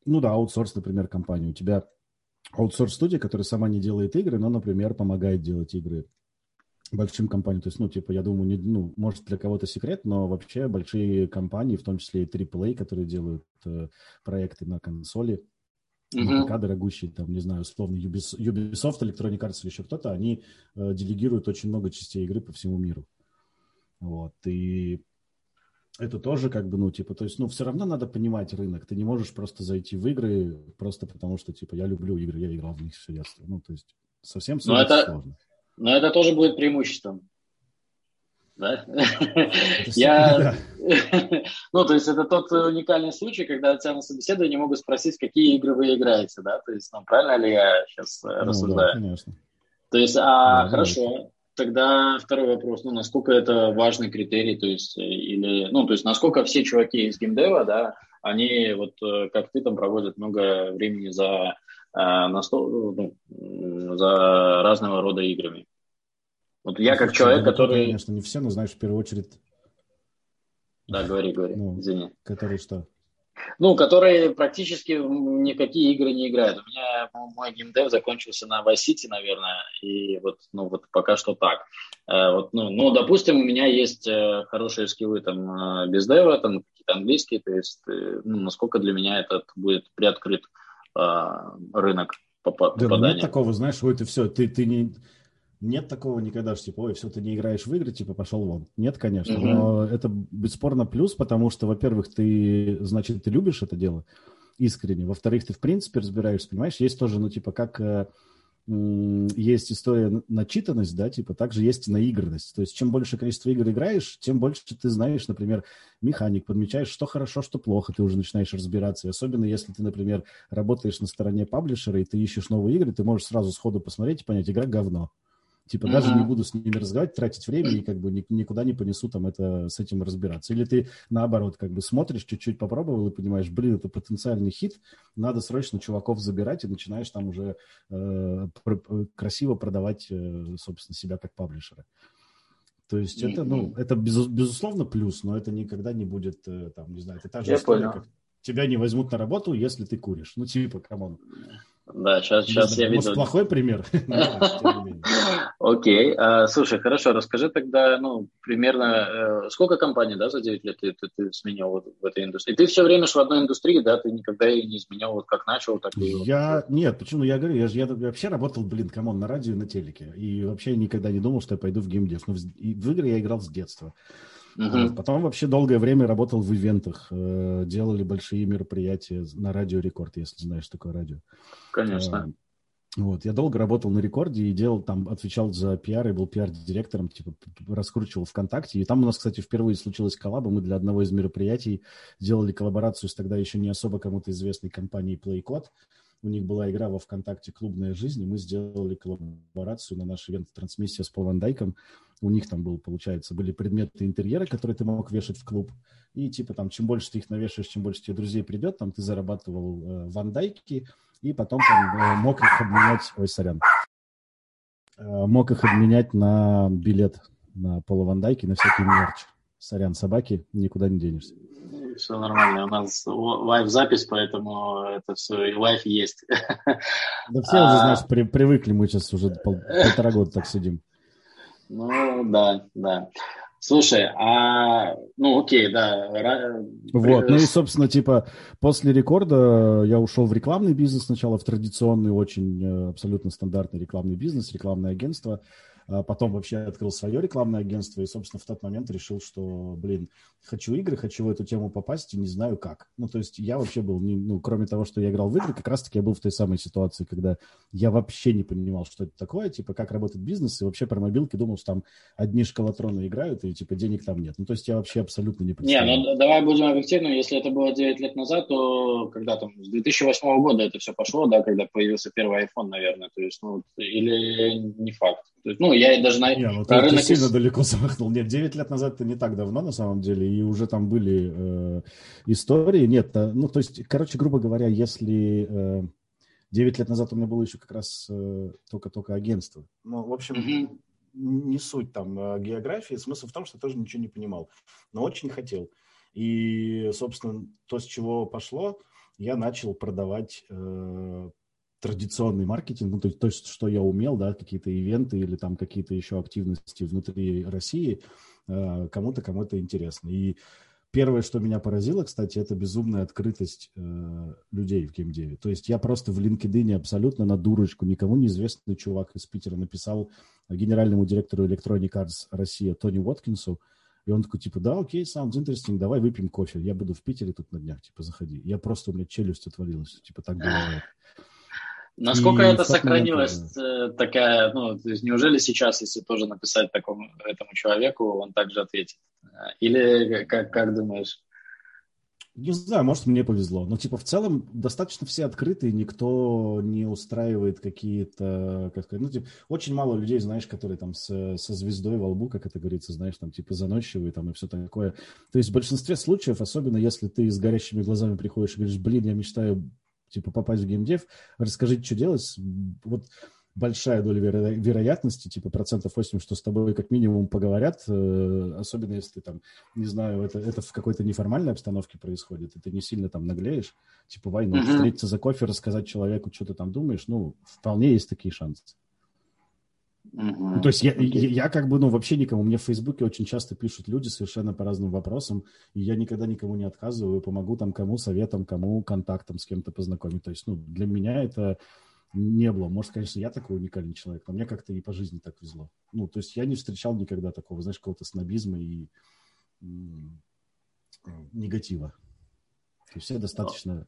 Speaker 2: ну да, аутсорс, например, компании. У тебя аутсорс-студия, которая сама не делает игры, но, например, помогает делать игры большим компаниям. То есть, ну, типа, я думаю, не, ну, может, для кого-то секрет, но вообще большие компании, в том числе и AAA, которые делают э, проекты на консоли, mm-hmm. на ПК дорогущие, там, не знаю, условно, Ubisoft, Electronic Arts или еще кто-то, они э, делегируют очень много частей игры по всему миру. Вот, и это тоже как бы, ну, типа, то есть, ну, все равно надо понимать рынок. Ты не можешь просто зайти в игры просто потому, что, типа, я люблю игры, я играл в них все детство. Ну, то есть, совсем но
Speaker 1: это, сложно. Но это тоже будет преимуществом. Да? Я... ну, то есть это тот уникальный случай, когда тебя на собеседовании могут спросить, какие игры вы играете, да? То есть, ну, правильно ли я сейчас э, ну, рассуждаю? Да, конечно. То есть, а, хорошо. Тогда второй вопрос, ну, насколько это важный критерий, то есть, э, или, ну, то есть, насколько все чуваки из геймдева, да, они вот, э, как ты там, проводят много времени за, на стол, ну, за разного рода играми. Вот я как человек, который...
Speaker 2: Конечно, не все, но знаешь, в первую очередь...
Speaker 1: Да, говори, говори, ну, извини.
Speaker 2: Который что?
Speaker 1: Ну, которые практически никакие игры не играют. У меня мой геймдев закончился на Vice City, наверное, и вот, ну, вот пока что так. Э, вот, ну, ну, допустим, у меня есть э, хорошие скиллы там э, без дева, там какие-то английские, то есть, ну, насколько для меня этот будет приоткрыт рынок попадания. Да,
Speaker 2: нет такого, знаешь, ой, ты все, ты, ты не нет такого никогда, что типа, ой, все, ты не играешь в игры, типа, пошел вон. Нет, конечно, mm-hmm. но это бесспорно плюс, потому что, во-первых, ты, значит, ты любишь это дело искренне. Во-вторых, ты, в принципе, разбираешься, понимаешь? Есть тоже, ну, типа, как э, есть история начитанность, да, типа, также есть наигранность. То есть, чем больше количество игр играешь, тем больше ты знаешь, например, механик, подмечаешь, что хорошо, что плохо, ты уже начинаешь разбираться. И особенно, если ты, например, работаешь на стороне паблишера, и ты ищешь новые игры, ты можешь сразу сходу посмотреть и понять, игра говно. Типа mm-hmm. даже не буду с ними разговаривать, тратить время и как бы никуда не понесу там это с этим разбираться. Или ты наоборот как бы смотришь, чуть-чуть попробовал и понимаешь, блин, это потенциальный хит, надо срочно чуваков забирать и начинаешь там уже э, пр- красиво продавать, э, собственно, себя как паблишера. То есть mm-hmm. это, ну, это без, безусловно плюс, но это никогда не будет, э, там, не знаю, это та же Я история, понял. как тебя не возьмут на работу, если ты куришь. Ну, типа, come on.
Speaker 1: Да, сейчас, сейчас я видел.
Speaker 2: плохой пример.
Speaker 1: Окей. А, слушай, хорошо, расскажи тогда, ну, примерно, э, сколько компаний, да, за 9 лет ты, сменил в этой индустрии? Ты все время в одной индустрии, да, ты никогда ее не изменял, вот как начал, так и...
Speaker 2: Я, нет, почему, я говорю, я, я, я вообще работал, блин, come on, на радио и на телеке, и вообще никогда не думал, что я пойду в геймдев, но в, в игры я играл с детства. Uh-huh. Потом вообще долгое время работал в ивентах, э, делали большие мероприятия на радио Рекорд, если знаешь такое радио.
Speaker 1: Конечно.
Speaker 2: Э, вот, я долго работал на рекорде и делал там, отвечал за пиар и был пиар-директором, типа, раскручивал ВКонтакте. И там у нас, кстати, впервые случилась коллаба. Мы для одного из мероприятий делали коллаборацию с тогда еще не особо кому-то известной компанией PlayCode. У них была игра во ВКонтакте «Клубная жизнь», и мы сделали коллаборацию на наш ивент «Трансмиссия» с Пол Дайком. У них там был, получается, были предметы интерьера, которые ты мог вешать в клуб. И типа там, чем больше ты их навешаешь, чем больше тебе друзей придет, там ты зарабатывал э, Ван Дайки, и потом там э, мог их обменять, ой, сорян, э, мог их обменять на билет на Пола ван Дайка, на всякий мерч. Сорян, собаки, никуда не денешься
Speaker 1: все нормально. У нас live-запись, поэтому это все, и live есть.
Speaker 2: Да все уже, знаешь, при, привыкли, мы сейчас уже пол, полтора года так сидим.
Speaker 1: Ну, да, да. Слушай, а, ну, окей, да.
Speaker 2: Вот, ну и, собственно, типа, после рекорда я ушел в рекламный бизнес сначала, в традиционный, очень э, абсолютно стандартный рекламный бизнес, рекламное агентство. А потом вообще открыл свое рекламное агентство и, собственно, в тот момент решил, что, блин, хочу игры, хочу в эту тему попасть и не знаю как. Ну, то есть я вообще был, не, ну, кроме того, что я играл в игры, как раз-таки я был в той самой ситуации, когда я вообще не понимал, что это такое, типа, как работает бизнес, и вообще про мобилки думал, что там одни шкалатроны играют, и, типа, денег там нет. Ну, то есть я вообще абсолютно не представляю.
Speaker 1: Не, ну, давай будем объективны, если это было 9 лет назад, то когда там, с 2008 года это все пошло, да, когда появился первый iPhone, наверное, то есть, ну, или не факт. То есть, ну, я даже на...
Speaker 2: Не, ну ты, рынок... ты сильно далеко замахнул. Нет, 9 лет назад это не так давно, на самом деле, и уже там были э, истории. Нет, э, ну, то есть, короче, грубо говоря, если... Э, 9 лет назад у меня было еще как раз э, только-только агентство. Ну, в общем, mm-hmm. не суть там э, географии. Смысл в том, что тоже ничего не понимал, но очень хотел. И, собственно, то, с чего пошло, я начал продавать э, традиционный маркетинг, ну, то, есть, то что я умел, да, какие-то ивенты или там какие-то еще активности внутри России, э, кому-то, кому-то интересно. И первое, что меня поразило, кстати, это безумная открытость э, людей в геймдеве. То есть я просто в LinkedIn абсолютно на дурочку, никому неизвестный чувак из Питера написал генеральному директору Electronic Arts Россия Тони Уоткинсу, и он такой, типа, да, окей, sounds interesting, давай выпьем кофе. Я буду в Питере тут на днях, типа, заходи. Я просто, у меня челюсть отвалилась, типа, так бывает.
Speaker 1: Насколько и это сохранилось момент, э, такая, ну, то есть неужели сейчас, если тоже написать такому этому человеку, он также ответит? Или как, как думаешь?
Speaker 2: Не знаю, может, мне повезло. Но, типа, в целом, достаточно все открытые, никто не устраивает какие-то, как сказать, ну, типа, очень мало людей, знаешь, которые там с, со звездой во лбу, как это говорится, знаешь, там, типа, заносчивые там и все такое. То есть в большинстве случаев, особенно если ты с горящими глазами приходишь и говоришь, блин, я мечтаю, типа, попасть в геймдев, расскажите, что делать. Вот большая доля веро- вероятности, типа процентов 8, что с тобой как минимум поговорят, э, особенно если ты там, не знаю, это, это в какой-то неформальной обстановке происходит, и ты не сильно там наглеешь, типа войну, встретиться за кофе, рассказать человеку, что ты там думаешь, ну, вполне есть такие шансы. Ну, то есть я, я, я как бы, ну, вообще никому, мне в Фейсбуке очень часто пишут люди совершенно по разным вопросам, и я никогда никому не отказываю, помогу там кому советом, кому контактом с кем-то познакомить. То есть, ну, для меня это не было. Может, конечно, я такой уникальный человек, но мне как-то и по жизни так везло. Ну, то есть я не встречал никогда такого, знаешь, какого-то снобизма и негатива. То есть все достаточно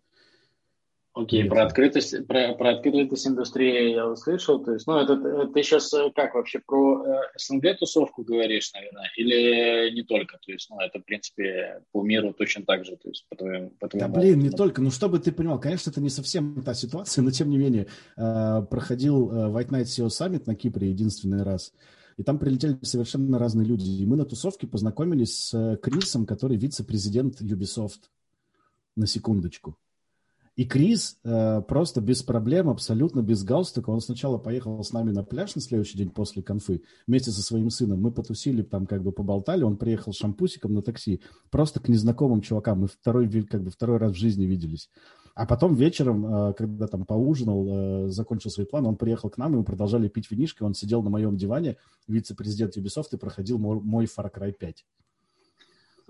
Speaker 1: Окей, про открытость, про, про открытость индустрии я услышал. То есть, ну, это, ты сейчас э, как вообще про э, СНГ тусовку говоришь, наверное, или не только? То есть, ну, это, в принципе, по миру точно так же, то есть, по твоему, по
Speaker 2: твоему Да, блин, не только. Ну, чтобы ты понимал, конечно, это не совсем та ситуация, но, тем не менее, э, проходил White Night SEO Summit на Кипре единственный раз, и там прилетели совершенно разные люди. И мы на тусовке познакомились с Крисом, который вице-президент Ubisoft, на секундочку. И Крис э, просто без проблем, абсолютно без галстука, он сначала поехал с нами на пляж на следующий день после конфы вместе со своим сыном. Мы потусили, там как бы поболтали, он приехал шампусиком на такси, просто к незнакомым чувакам. Мы второй, как бы второй раз в жизни виделись. А потом вечером, э, когда там поужинал, э, закончил свой план, он приехал к нам, и мы продолжали пить винишко, он сидел на моем диване, вице-президент Ubisoft, и проходил мой, мой Far Cry 5.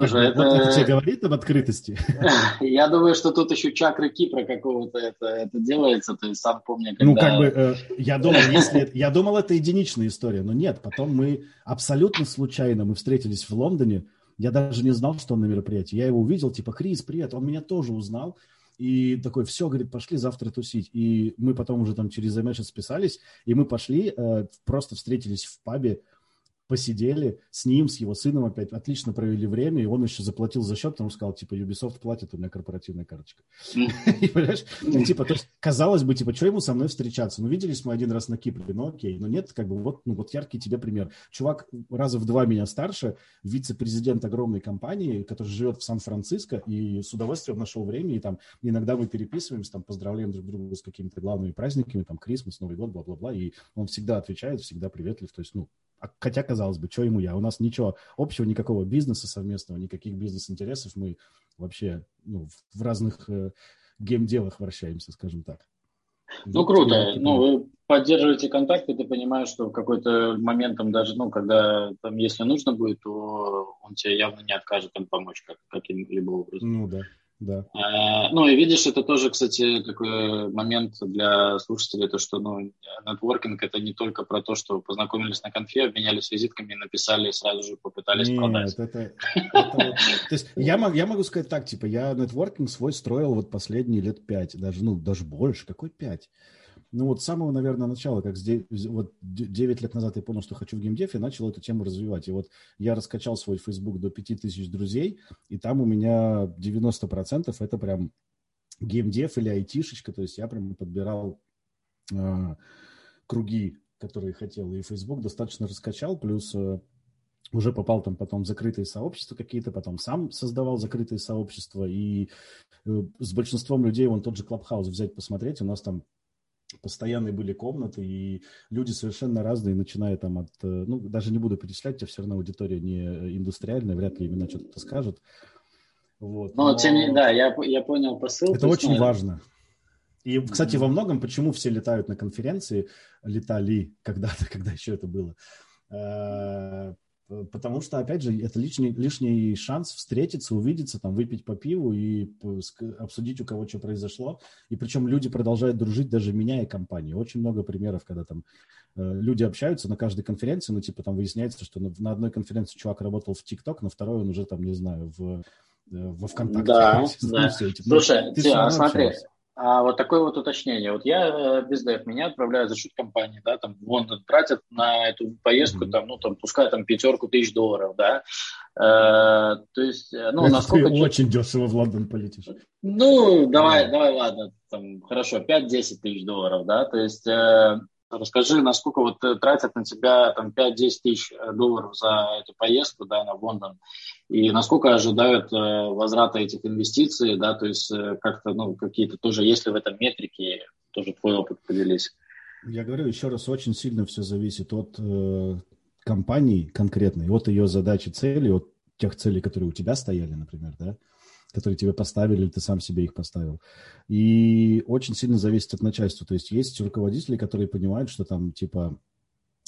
Speaker 2: Слушай, это... Вот это тебе говорит об открытости?
Speaker 1: Я думаю, что тут еще чакры Кипра какого-то это, это делается, то есть сам помню,
Speaker 2: когда... Ну, как бы, э, я думал, если... Я думал, это единичная история, но нет, потом мы абсолютно случайно, мы встретились в Лондоне, я даже не знал, что он на мероприятии. Я его увидел, типа, Крис, привет, он меня тоже узнал, и такой, все, говорит, пошли завтра тусить. И мы потом уже там через месяц списались, и мы пошли, э, просто встретились в пабе, посидели с ним, с его сыном опять, отлично провели время, и он еще заплатил за счет, потому что сказал, типа, Ubisoft платит, у меня корпоративная карточка. И, понимаешь, ну, типа, то есть, казалось бы, типа, что ему со мной встречаться? Ну, виделись мы один раз на Кипре, ну, окей, но нет, как бы, вот, ну, вот яркий тебе пример. Чувак раза в два меня старше, вице-президент огромной компании, который живет в Сан-Франциско, и с удовольствием нашел время, и там иногда мы переписываемся, там, поздравляем друг друга с какими-то главными праздниками, там, Крисмас, Новый год, бла-бла-бла, и он всегда отвечает, всегда приветлив, то есть, ну, хотя, казалось бы, что ему я? У нас ничего общего, никакого бизнеса совместного, никаких бизнес-интересов. Мы вообще ну, в разных э, геймделах вращаемся, скажем так.
Speaker 1: Ну, вот, круто. Ну, вы поддерживаете контакты, ты понимаешь, что в какой-то момент там даже, ну, когда там, если нужно будет, то он тебе явно не откажет там помочь как, каким-либо образом.
Speaker 2: Ну, да да.
Speaker 1: А, ну и видишь, это тоже, кстати, такой момент для слушателей, то что ну, нетворкинг это не только про то, что познакомились на конфе, обменялись визитками, написали, сразу же попытались Нет, продать. Это, это,
Speaker 2: это, то есть я, я могу сказать так, типа, я нетворкинг свой строил вот последние лет пять, даже, ну, даже больше, какой пять? Ну вот с самого, наверное, начала, как здесь, вот 9 лет назад я понял, что хочу в геймдев, я начал эту тему развивать. И вот я раскачал свой Facebook до 5000 друзей, и там у меня 90% это прям геймдев или айтишечка, то есть я прям подбирал э, круги, которые хотел, и Facebook достаточно раскачал, плюс э, уже попал там потом в закрытые сообщества какие-то, потом сам создавал закрытые сообщества, и э, с большинством людей, вон тот же Клабхаус взять посмотреть, у нас там постоянные были комнаты, и люди совершенно разные, начиная там от, э, ну, даже не буду перечислять, тебя все равно аудитория не индустриальная, вряд ли именно что-то скажет.
Speaker 1: Вот. Но, но... тем не менее, да, я, я понял посыл.
Speaker 2: Это очень ну, важно. И, кстати, mm-hmm. во многом, почему все летают на конференции, летали когда-то, когда еще это было, э, Потому что, опять же, это лишний, лишний шанс встретиться, увидеться, там, выпить по пиву и обсудить, у кого что произошло. И причем люди продолжают дружить, даже меняя компанию. Очень много примеров, когда там э, люди общаются на каждой конференции, ну, типа, там выясняется, что на, на одной конференции чувак работал в ТикТок, на второй он уже, там, не знаю, в, э, во ВКонтакте.
Speaker 1: Да, да. Все, типа, Слушай, ну, ты, а смотри, общаешься. А вот такое вот уточнение. Вот я без ДФ, меня отправляют за счет компании, да, там в Лондон тратят на эту поездку, mm-hmm. там, ну, там, пускай там пятерку тысяч долларов, да. Э, то есть, э, ну,
Speaker 2: Это насколько... Ты очень дешево в Лондон полетишь.
Speaker 1: Ну, давай, mm-hmm. давай, ладно, там, хорошо, 5-10 тысяч долларов, да, то есть... Э, Расскажи, насколько вот тратят на тебя там 5-10 тысяч долларов за эту поездку да, на Лондон, и насколько ожидают э, возврата этих инвестиций, да, то есть э, как-то, ну, какие-то тоже, если в этом метрике, тоже твой опыт поделись.
Speaker 2: Я говорю еще раз, очень сильно все зависит от э, компании конкретной, от ее задачи, цели, от тех целей, которые у тебя стояли, например, да, которые тебе поставили, или ты сам себе их поставил. И очень сильно зависит от начальства. То есть есть руководители, которые понимают, что там типа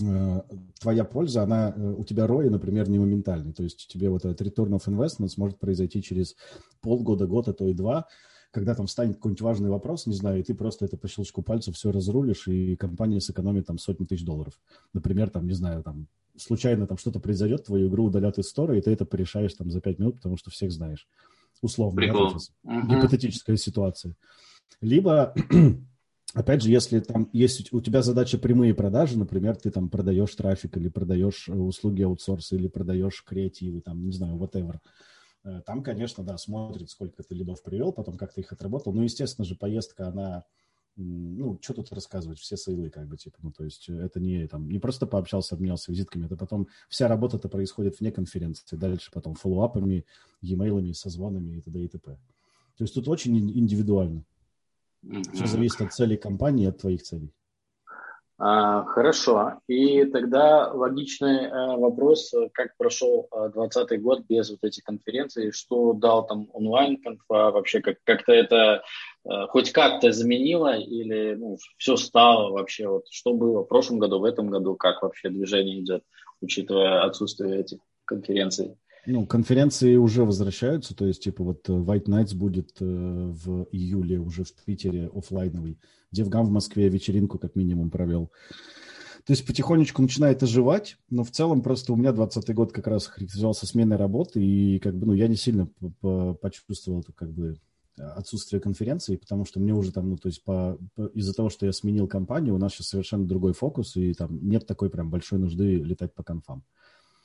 Speaker 2: э, твоя польза, она э, у тебя ROI, например, не моментальный. То есть тебе вот этот return of investment может произойти через полгода, год, а то и два, когда там встанет какой-нибудь важный вопрос, не знаю, и ты просто это по щелчку пальца все разрулишь, и компания сэкономит там сотни тысяч долларов. Например, там, не знаю, там случайно там что-то произойдет, твою игру удалят из стора, и ты это порешаешь там за пять минут, потому что всех знаешь условно, Прикол. да, uh-huh. гипотетическая ситуация. Либо, опять же, если там есть у тебя задача прямые продажи, например, ты там продаешь трафик или продаешь э, услуги аутсорса или продаешь креативы, там, не знаю, whatever, э, там, конечно, да, смотрит, сколько ты лидов привел, потом как ты их отработал. Ну, естественно же, поездка, она ну, что тут рассказывать, все сейлы, как бы, типа, ну, то есть э, это не, там, не просто пообщался, обменялся визитками, это потом вся работа-то происходит вне конференции, дальше потом фоллоуапами, e-mailами, созвонами и т.д. и т.п. То есть тут очень индивидуально. Все зависит от целей компании, от твоих целей.
Speaker 1: А, хорошо. И тогда логичный а, вопрос, как прошел 2020 а, год без вот этих конференций, что дал там онлайн-конфа, вообще как- как-то это а, хоть как-то заменило или ну, все стало вообще, вот что было в прошлом году, в этом году, как вообще движение идет, учитывая отсутствие этих конференций?
Speaker 2: Ну, конференции уже возвращаются, то есть, типа, вот White Nights будет э, в июле уже в Питере офлайновый. Девгам в Москве вечеринку как минимум провел. То есть потихонечку начинает оживать, но в целом просто у меня 20 год как раз характеризовался сменой работы, и как бы, ну, я не сильно почувствовал это как бы отсутствие конференции, потому что мне уже там, ну, то есть по, по, из-за того, что я сменил компанию, у нас сейчас совершенно другой фокус, и там нет такой прям большой нужды летать по конфам.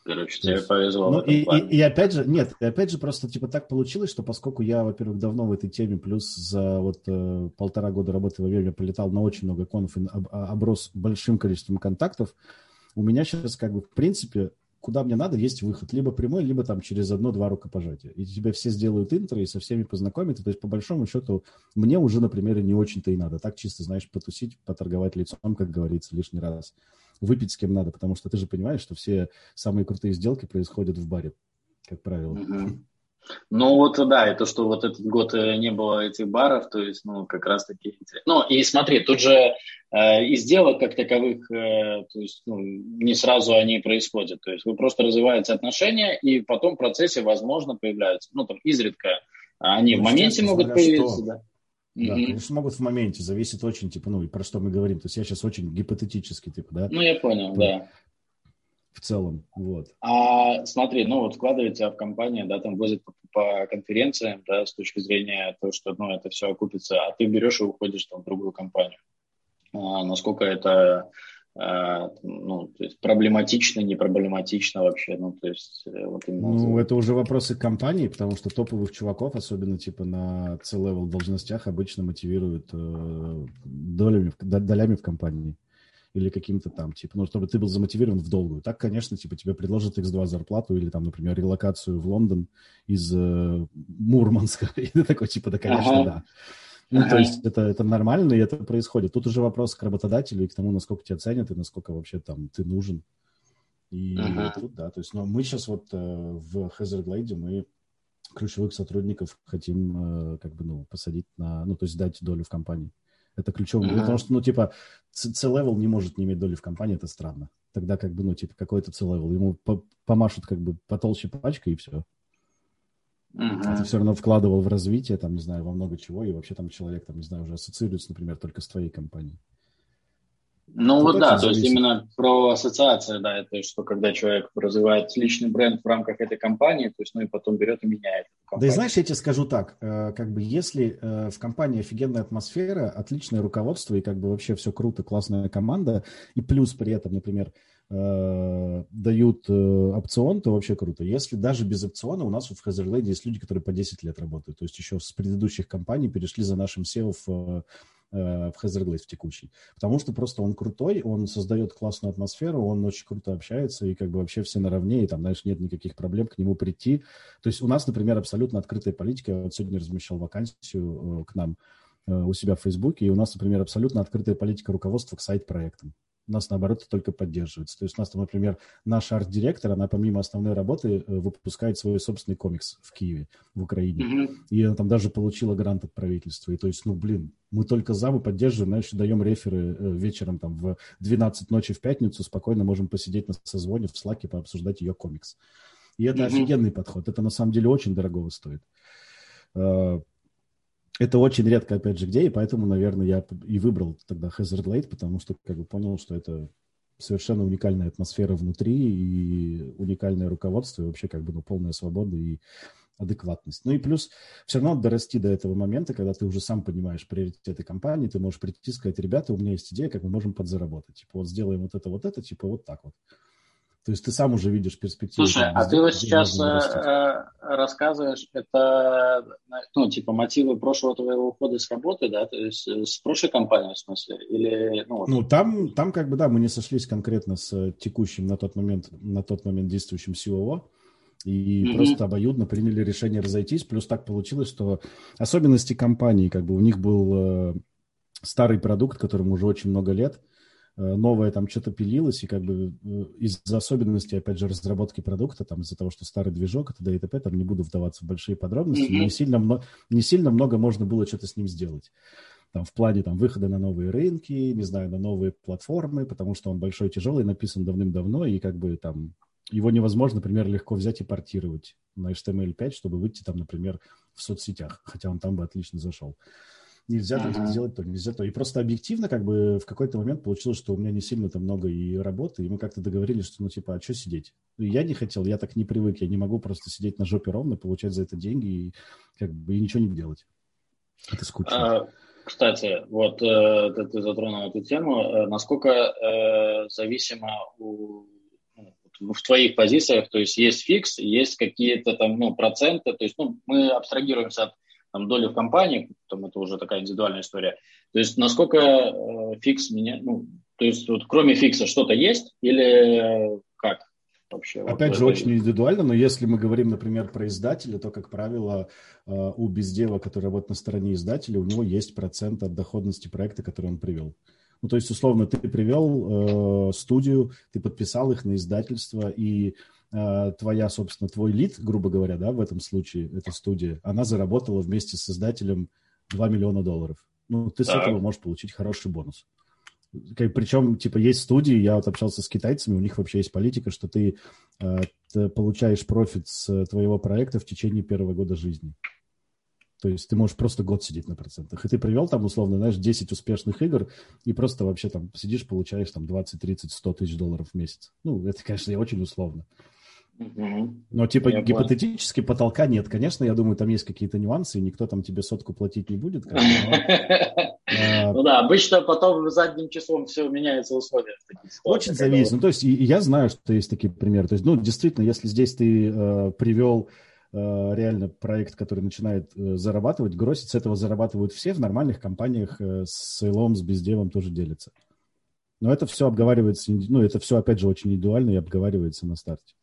Speaker 1: Короче, тебе повезло.
Speaker 2: Ну, и, и, и опять же, нет, и опять же, просто типа так получилось, что поскольку я, во-первых, давно в этой теме, плюс за вот э, полтора года работы в Авеле полетал на очень много конф и об, а, оброс большим количеством контактов, у меня сейчас как бы в принципе куда мне надо, есть выход. Либо прямой, либо там через одно-два рукопожатия. И тебя все сделают интро и со всеми познакомят. То есть, по большому счету, мне уже, например, не очень-то и надо. Так чисто, знаешь, потусить, поторговать лицом, как говорится, лишний раз выпить с кем надо, потому что ты же понимаешь, что все самые крутые сделки происходят в баре, как правило.
Speaker 1: Mm-hmm. Ну вот да, и то, что вот этот год э, не было этих баров, то есть, ну, как раз таки... Ну, и смотри, тут же э, и сделок как таковых, э, то есть, ну, не сразу они происходят. То есть вы просто развиваете отношения, и потом в процессе, возможно, появляются, ну, там, изредка они ну, в моменте могут появиться, что... да.
Speaker 2: Да, mm-hmm. конечно, могут в моменте, зависит очень, типа, ну, и про что мы говорим. То есть я сейчас очень гипотетически, типа, да?
Speaker 1: Ну, я понял, то, да.
Speaker 2: В целом, вот.
Speaker 1: А смотри, ну, вот вкладывать тебя в компанию, да, там возят по, по конференциям, да, с точки зрения того, что, ну, это все окупится, а ты берешь и уходишь там в другую компанию. А, насколько это ну, то есть проблематично, не проблематично вообще, ну, то есть
Speaker 2: э, вот именно... Ну, это уже вопросы компании, потому что топовых чуваков, особенно типа на C-level должностях, обычно мотивируют э, долями, долями в компании или каким-то там, типа, ну, чтобы ты был замотивирован в долгую. Так, конечно, типа, тебе предложат X2 зарплату или там, например, релокацию в Лондон из э, Мурманска. И ты такой, типа, да, конечно, ага. да. Ну, ага. то есть это, это нормально, и это происходит. Тут уже вопрос к работодателю и к тому, насколько тебя ценят, и насколько вообще там ты нужен. И ага. тут, да, то есть, но мы сейчас вот э, в Hazard мы ключевых сотрудников хотим э, как бы, ну, посадить на, ну, то есть дать долю в компании. Это ключевое. Ага. Потому что, ну, типа, C-level не может не иметь доли в компании, это странно. Тогда, как бы, ну, типа, какой-то C-level. Ему помашут, как бы, потолще пачкой, и все. Uh-huh. А ты все равно вкладывал в развитие, там, не знаю, во много чего, и вообще там человек, там, не знаю, уже ассоциируется, например, только с твоей компанией.
Speaker 1: Ну вот да, зависит. то есть именно про ассоциацию, да, это что когда человек развивает личный бренд в рамках этой компании, то есть, ну и потом берет и меняет.
Speaker 2: Да и знаешь, я тебе скажу так, э, как бы если э, в компании офигенная атмосфера, отличное руководство и как бы вообще все круто, классная команда, и плюс при этом, например, э, дают опцион, то вообще круто. Если даже без опциона у нас в Heatherglade есть люди, которые по 10 лет работают, то есть еще с предыдущих компаний перешли за нашим CEO в в Hazard в текущий. Потому что просто он крутой, он создает классную атмосферу, он очень круто общается, и как бы вообще все наравне, и там, знаешь, нет никаких проблем к нему прийти. То есть у нас, например, абсолютно открытая политика. Я вот сегодня размещал вакансию э, к нам э, у себя в Фейсбуке, и у нас, например, абсолютно открытая политика руководства к сайт-проектам нас, наоборот, только поддерживается. То есть у нас, там, например, наш арт-директор, она помимо основной работы э, выпускает свой собственный комикс в Киеве, в Украине. Mm-hmm. И она там даже получила грант от правительства. И то есть, ну, блин, мы только за, мы поддерживаем, знаешь, даем реферы э, вечером там в 12 ночи в пятницу, спокойно можем посидеть на созвоне в Слаке, пообсуждать ее комикс. И это mm-hmm. офигенный подход. Это на самом деле очень дорогого стоит. Это очень редко, опять же, где, и поэтому, наверное, я и выбрал тогда Hazard Late, потому что как бы понял, что это совершенно уникальная атмосфера внутри и уникальное руководство, и вообще как бы ну, полная свобода и адекватность. Ну и плюс все равно дорасти до этого момента, когда ты уже сам понимаешь приоритеты компании, ты можешь прийти и сказать, ребята, у меня есть идея, как мы можем подзаработать. Типа вот сделаем вот это, вот это, типа вот так вот. То есть ты сам уже видишь перспективу.
Speaker 1: Слушай, а ты вот сейчас э, рассказываешь, это, ну, типа, мотивы прошлого твоего ухода с работы, да, то есть э, с прошлой компанией, в смысле, или,
Speaker 2: ну, вот. ну там, там как бы, да, мы не сошлись конкретно с текущим на тот момент, на тот момент действующим COO, и mm-hmm. просто обоюдно приняли решение разойтись, плюс так получилось, что особенности компании, как бы, у них был э, старый продукт, которому уже очень много лет, Э, новое там что-то пилилось, и как бы э, из-за особенностей, опять же, разработки продукта, там из-за того, что старый движок, т.д. и т.п., там не буду вдаваться в большие подробности, mm-hmm. не, сильно, не сильно много можно было что-то с ним сделать. Там, в плане там, выхода на новые рынки, не знаю, на новые платформы, потому что он большой, тяжелый, написан давным-давно, и как бы там его невозможно, например, легко взять и портировать на HTML5, чтобы выйти там, например, в соцсетях, хотя он там бы отлично зашел. Uh, нельзя uh-huh. так сделать то, нельзя то. И просто объективно как бы в какой-то момент получилось, что у меня не сильно-то много и работы, и мы как-то договорились, что ну типа, а что сидеть? И я не хотел, я так не привык, я не могу просто сидеть на жопе ровно, получать за это деньги и как бы и ничего не делать. Это скучно.
Speaker 1: А, кстати, вот э, ты, ты затронул эту тему. Э, насколько э, зависимо у ну, в твоих позициях, то есть есть фикс, есть какие-то там ну, проценты, то есть ну, мы абстрагируемся от там, долю в компании, там это уже такая индивидуальная история. То есть насколько э, фикс меня, ну, то есть вот кроме фикса что-то есть или э, как?
Speaker 2: Вообще, Опять вот же, очень индивидуально, но если мы говорим, например, про издателя, то, как правило, э, у бездева, который работает на стороне издателя, у него есть процент от доходности проекта, который он привел. Ну, то есть, условно, ты привел э, студию, ты подписал их на издательство, и твоя, собственно, твой лид, грубо говоря, да, в этом случае, эта студия, она заработала вместе с создателем 2 миллиона долларов. Ну, ты так. с этого можешь получить хороший бонус. Причем, типа, есть студии, я вот общался с китайцами, у них вообще есть политика, что ты, э, ты получаешь профит с твоего проекта в течение первого года жизни. То есть ты можешь просто год сидеть на процентах. И ты привел там, условно, знаешь, 10 успешных игр, и просто вообще там сидишь, получаешь там 20, 30, 100 тысяч долларов в месяц. Ну, это, конечно, очень условно. Но типа я гипотетически понял. потолка нет. Конечно, я думаю, там есть какие-то нюансы, и никто там тебе сотку платить не будет.
Speaker 1: А, ну да, обычно потом задним числом все меняется условия.
Speaker 2: Очень зависит. Ну, то есть я знаю, что есть такие примеры. То есть, ну, действительно, если здесь ты э, привел э, реально проект, который начинает э, зарабатывать, гроссить, с этого зарабатывают все, в нормальных компаниях с сейлом, с бездевом тоже делятся. Но это все обговаривается, ну, это все, опять же, очень индивидуально и обговаривается на старте.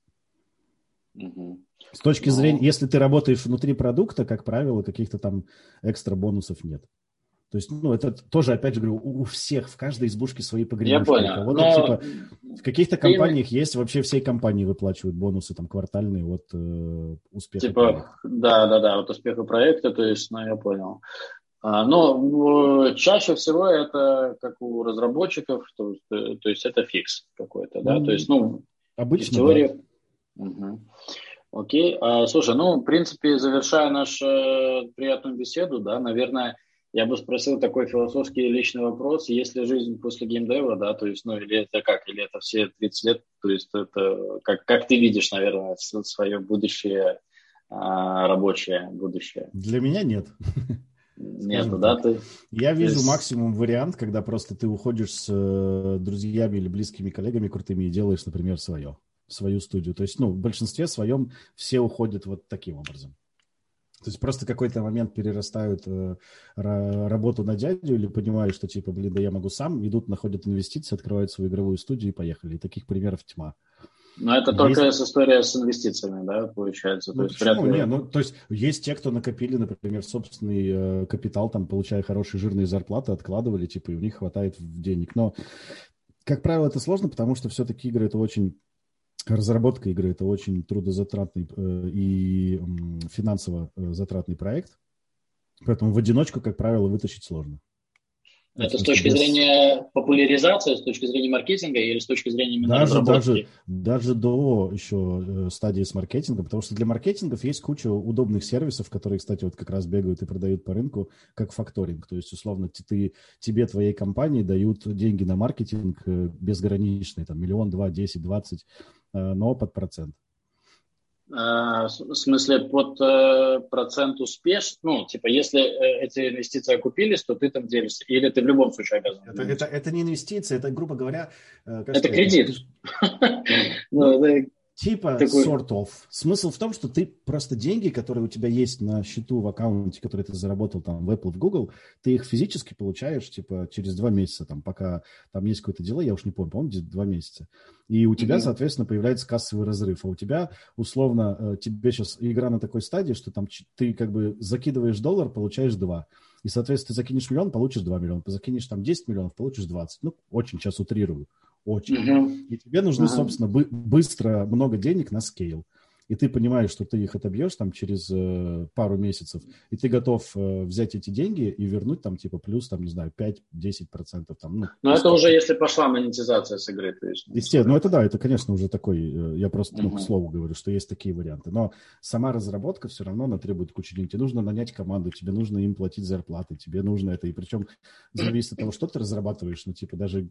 Speaker 2: С точки Но... зрения, если ты работаешь внутри продукта, как правило, каких-то там экстра бонусов нет. То есть, ну, это тоже, опять же говорю, у всех, в каждой избушке свои погребушки.
Speaker 1: Я понял. Но...
Speaker 2: типа, в каких-то компаниях Ты... есть, вообще всей компании выплачивают бонусы там квартальные от э, успеха.
Speaker 1: Типа, проекта. да, да, да, от успеха проекта, то есть, ну, я понял. А, но чаще всего это как у разработчиков, то, то есть это фикс какой-то, да, mm, то есть, ну,
Speaker 2: обычно, теория... да
Speaker 1: Угу. Окей. А, слушай, ну, в принципе, завершая нашу э, приятную беседу, да, наверное, я бы спросил такой философский личный вопрос, есть ли жизнь после геймдева, да, то есть, ну, или это как, или это все 30 лет, то есть это, как, как ты видишь, наверное, свое будущее рабочее будущее?
Speaker 2: Для меня нет.
Speaker 1: Нету, да? Ты...
Speaker 2: Я вижу есть... максимум вариант, когда просто ты уходишь с э, друзьями или близкими коллегами крутыми и делаешь, например, свое, свою студию. То есть, ну, в большинстве своем все уходят вот таким образом. То есть просто какой-то момент перерастают э, работу на дядю или понимают, что типа, блин, да я могу сам, идут, находят инвестиции, открывают свою игровую студию и поехали. И таких примеров тьма.
Speaker 1: Но это есть... только с история с инвестициями, да, получается?
Speaker 2: Ну, то есть, почему? Ли... Не, ну, то есть есть те, кто накопили, например, собственный э, капитал, там, получая хорошие жирные зарплаты, откладывали, типа, и у них хватает денег. Но, как правило, это сложно, потому что все-таки игры – это очень разработка игры это очень трудозатратный э, и э, финансово затратный проект, поэтому в одиночку, как правило, вытащить сложно.
Speaker 1: Это с точки зрения популяризации, с точки зрения маркетинга или с точки зрения именно
Speaker 2: даже, разработки? Даже, даже до еще э, стадии с маркетингом, потому что для маркетингов есть куча удобных сервисов, которые, кстати, вот как раз бегают и продают по рынку, как факторинг. То есть, условно, ты, тебе, твоей компании дают деньги на маркетинг э, безграничные, там, миллион, два, десять, двадцать, э, но под процент.
Speaker 1: Э, в смысле, под э, процент успеш, ну, типа, если э, эти инвестиции окупились, то ты там делишься, или ты в любом случае обязан.
Speaker 2: Это, это, это не инвестиции, это, грубо говоря...
Speaker 1: Это кредит. Ну,
Speaker 2: Типа Такой... sort of. Смысл в том, что ты просто деньги, которые у тебя есть на счету в аккаунте, которые ты заработал там в Apple, в Google, ты их физически получаешь типа через два месяца, там, пока там есть какое-то дело, я уж не помню, по-моему, два месяца. И у тебя, mm-hmm. соответственно, появляется кассовый разрыв. А у тебя, условно, э, тебе сейчас игра на такой стадии, что там ты как бы закидываешь доллар, получаешь два. И, соответственно, ты закинешь миллион, получишь 2 миллиона. Закинешь там 10 миллионов, получишь 20. Ну, очень сейчас утрирую очень. Угу. И тебе нужно, угу. собственно, бы- быстро много денег на скейл. И ты понимаешь, что ты их отобьешь там через э, пару месяцев, и ты готов э, взять эти деньги и вернуть там типа плюс, там, не знаю, 5-10 процентов. Там,
Speaker 1: ну, Но это уже если пошла монетизация с игры. То есть,
Speaker 2: ну, Естественно, ну это да, это, конечно, уже такой, э, я просто ну, к слову говорю, что есть такие варианты. Но сама разработка все равно она требует кучу денег. Тебе нужно нанять команду, тебе нужно им платить зарплаты, тебе нужно это. И причем зависит от того, что ты разрабатываешь, ну типа даже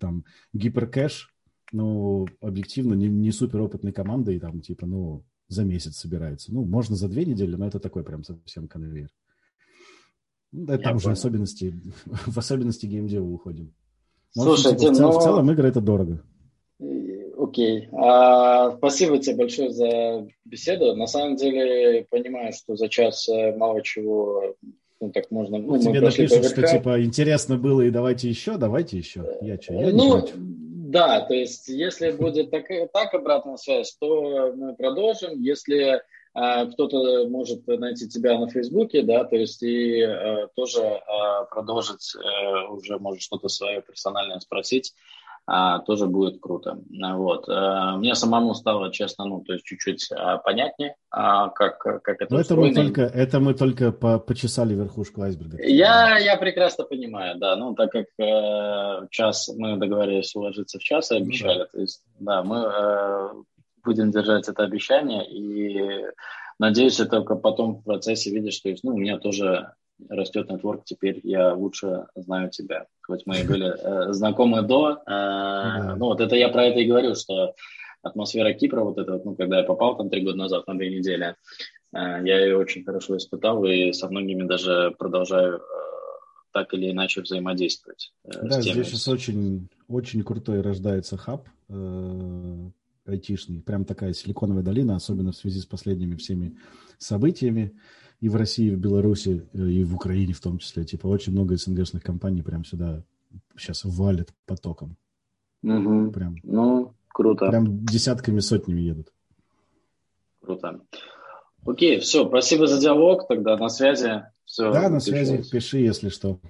Speaker 2: там гиперкэш, ну, объективно, не, не супер опытной командой, там, типа, ну, за месяц собирается. Ну, можно за две недели, но это такой прям совсем конвейер. Ну, да, там уже особенности, в особенности геймдева уходим.
Speaker 1: Но, Слушайте,
Speaker 2: типа, в, цел, но... в целом игры это дорого.
Speaker 1: Окей. А, спасибо тебе большое за беседу. На самом деле понимаю, что за час э, мало чего ну, так можно...
Speaker 2: Ну, Тебе напишут, что, типа, интересно было, и давайте еще, давайте еще. Я что, я
Speaker 1: ну, не. Да, то есть, если будет так, так обратная связь, то мы продолжим. Если э, кто-то может найти тебя на Фейсбуке, да, то есть и э, тоже э, продолжить, э, уже может что-то свое персональное спросить, тоже будет круто. Вот. А, мне самому стало, честно, ну, то есть чуть-чуть а, понятнее, а, как, как это
Speaker 2: Но это мы только, это мы только по, почесали верхушку айсберга.
Speaker 1: Я, я прекрасно понимаю, да. Ну, так как э, час мы договорились уложиться в час и обещали, ну, да. то есть, да, мы э, будем держать это обещание и надеюсь, это только потом в процессе видишь, что есть, ну, у меня тоже растет нетворк, теперь я лучше знаю тебя. Хоть мы и были э, знакомы до. Э, ну, вот это я про это и говорю, что атмосфера Кипра, вот это, ну, когда я попал там три года назад на две недели, э, я ее очень хорошо испытал и со многими даже продолжаю э, так или иначе взаимодействовать.
Speaker 2: Э, да, здесь сейчас очень, очень крутой рождается хаб э, айтишный, прям такая силиконовая долина, особенно в связи с последними всеми событиями и в России, и в Беларуси, э, и в Украине в том числе. Типа очень много СНГшных компаний прям сюда сейчас валят потоком.
Speaker 1: Угу. Прям, ну, круто.
Speaker 2: Прям десятками, сотнями едут.
Speaker 1: Круто. Окей, все, спасибо за диалог, тогда на связи. Все,
Speaker 2: да, на связи, пиши, если что.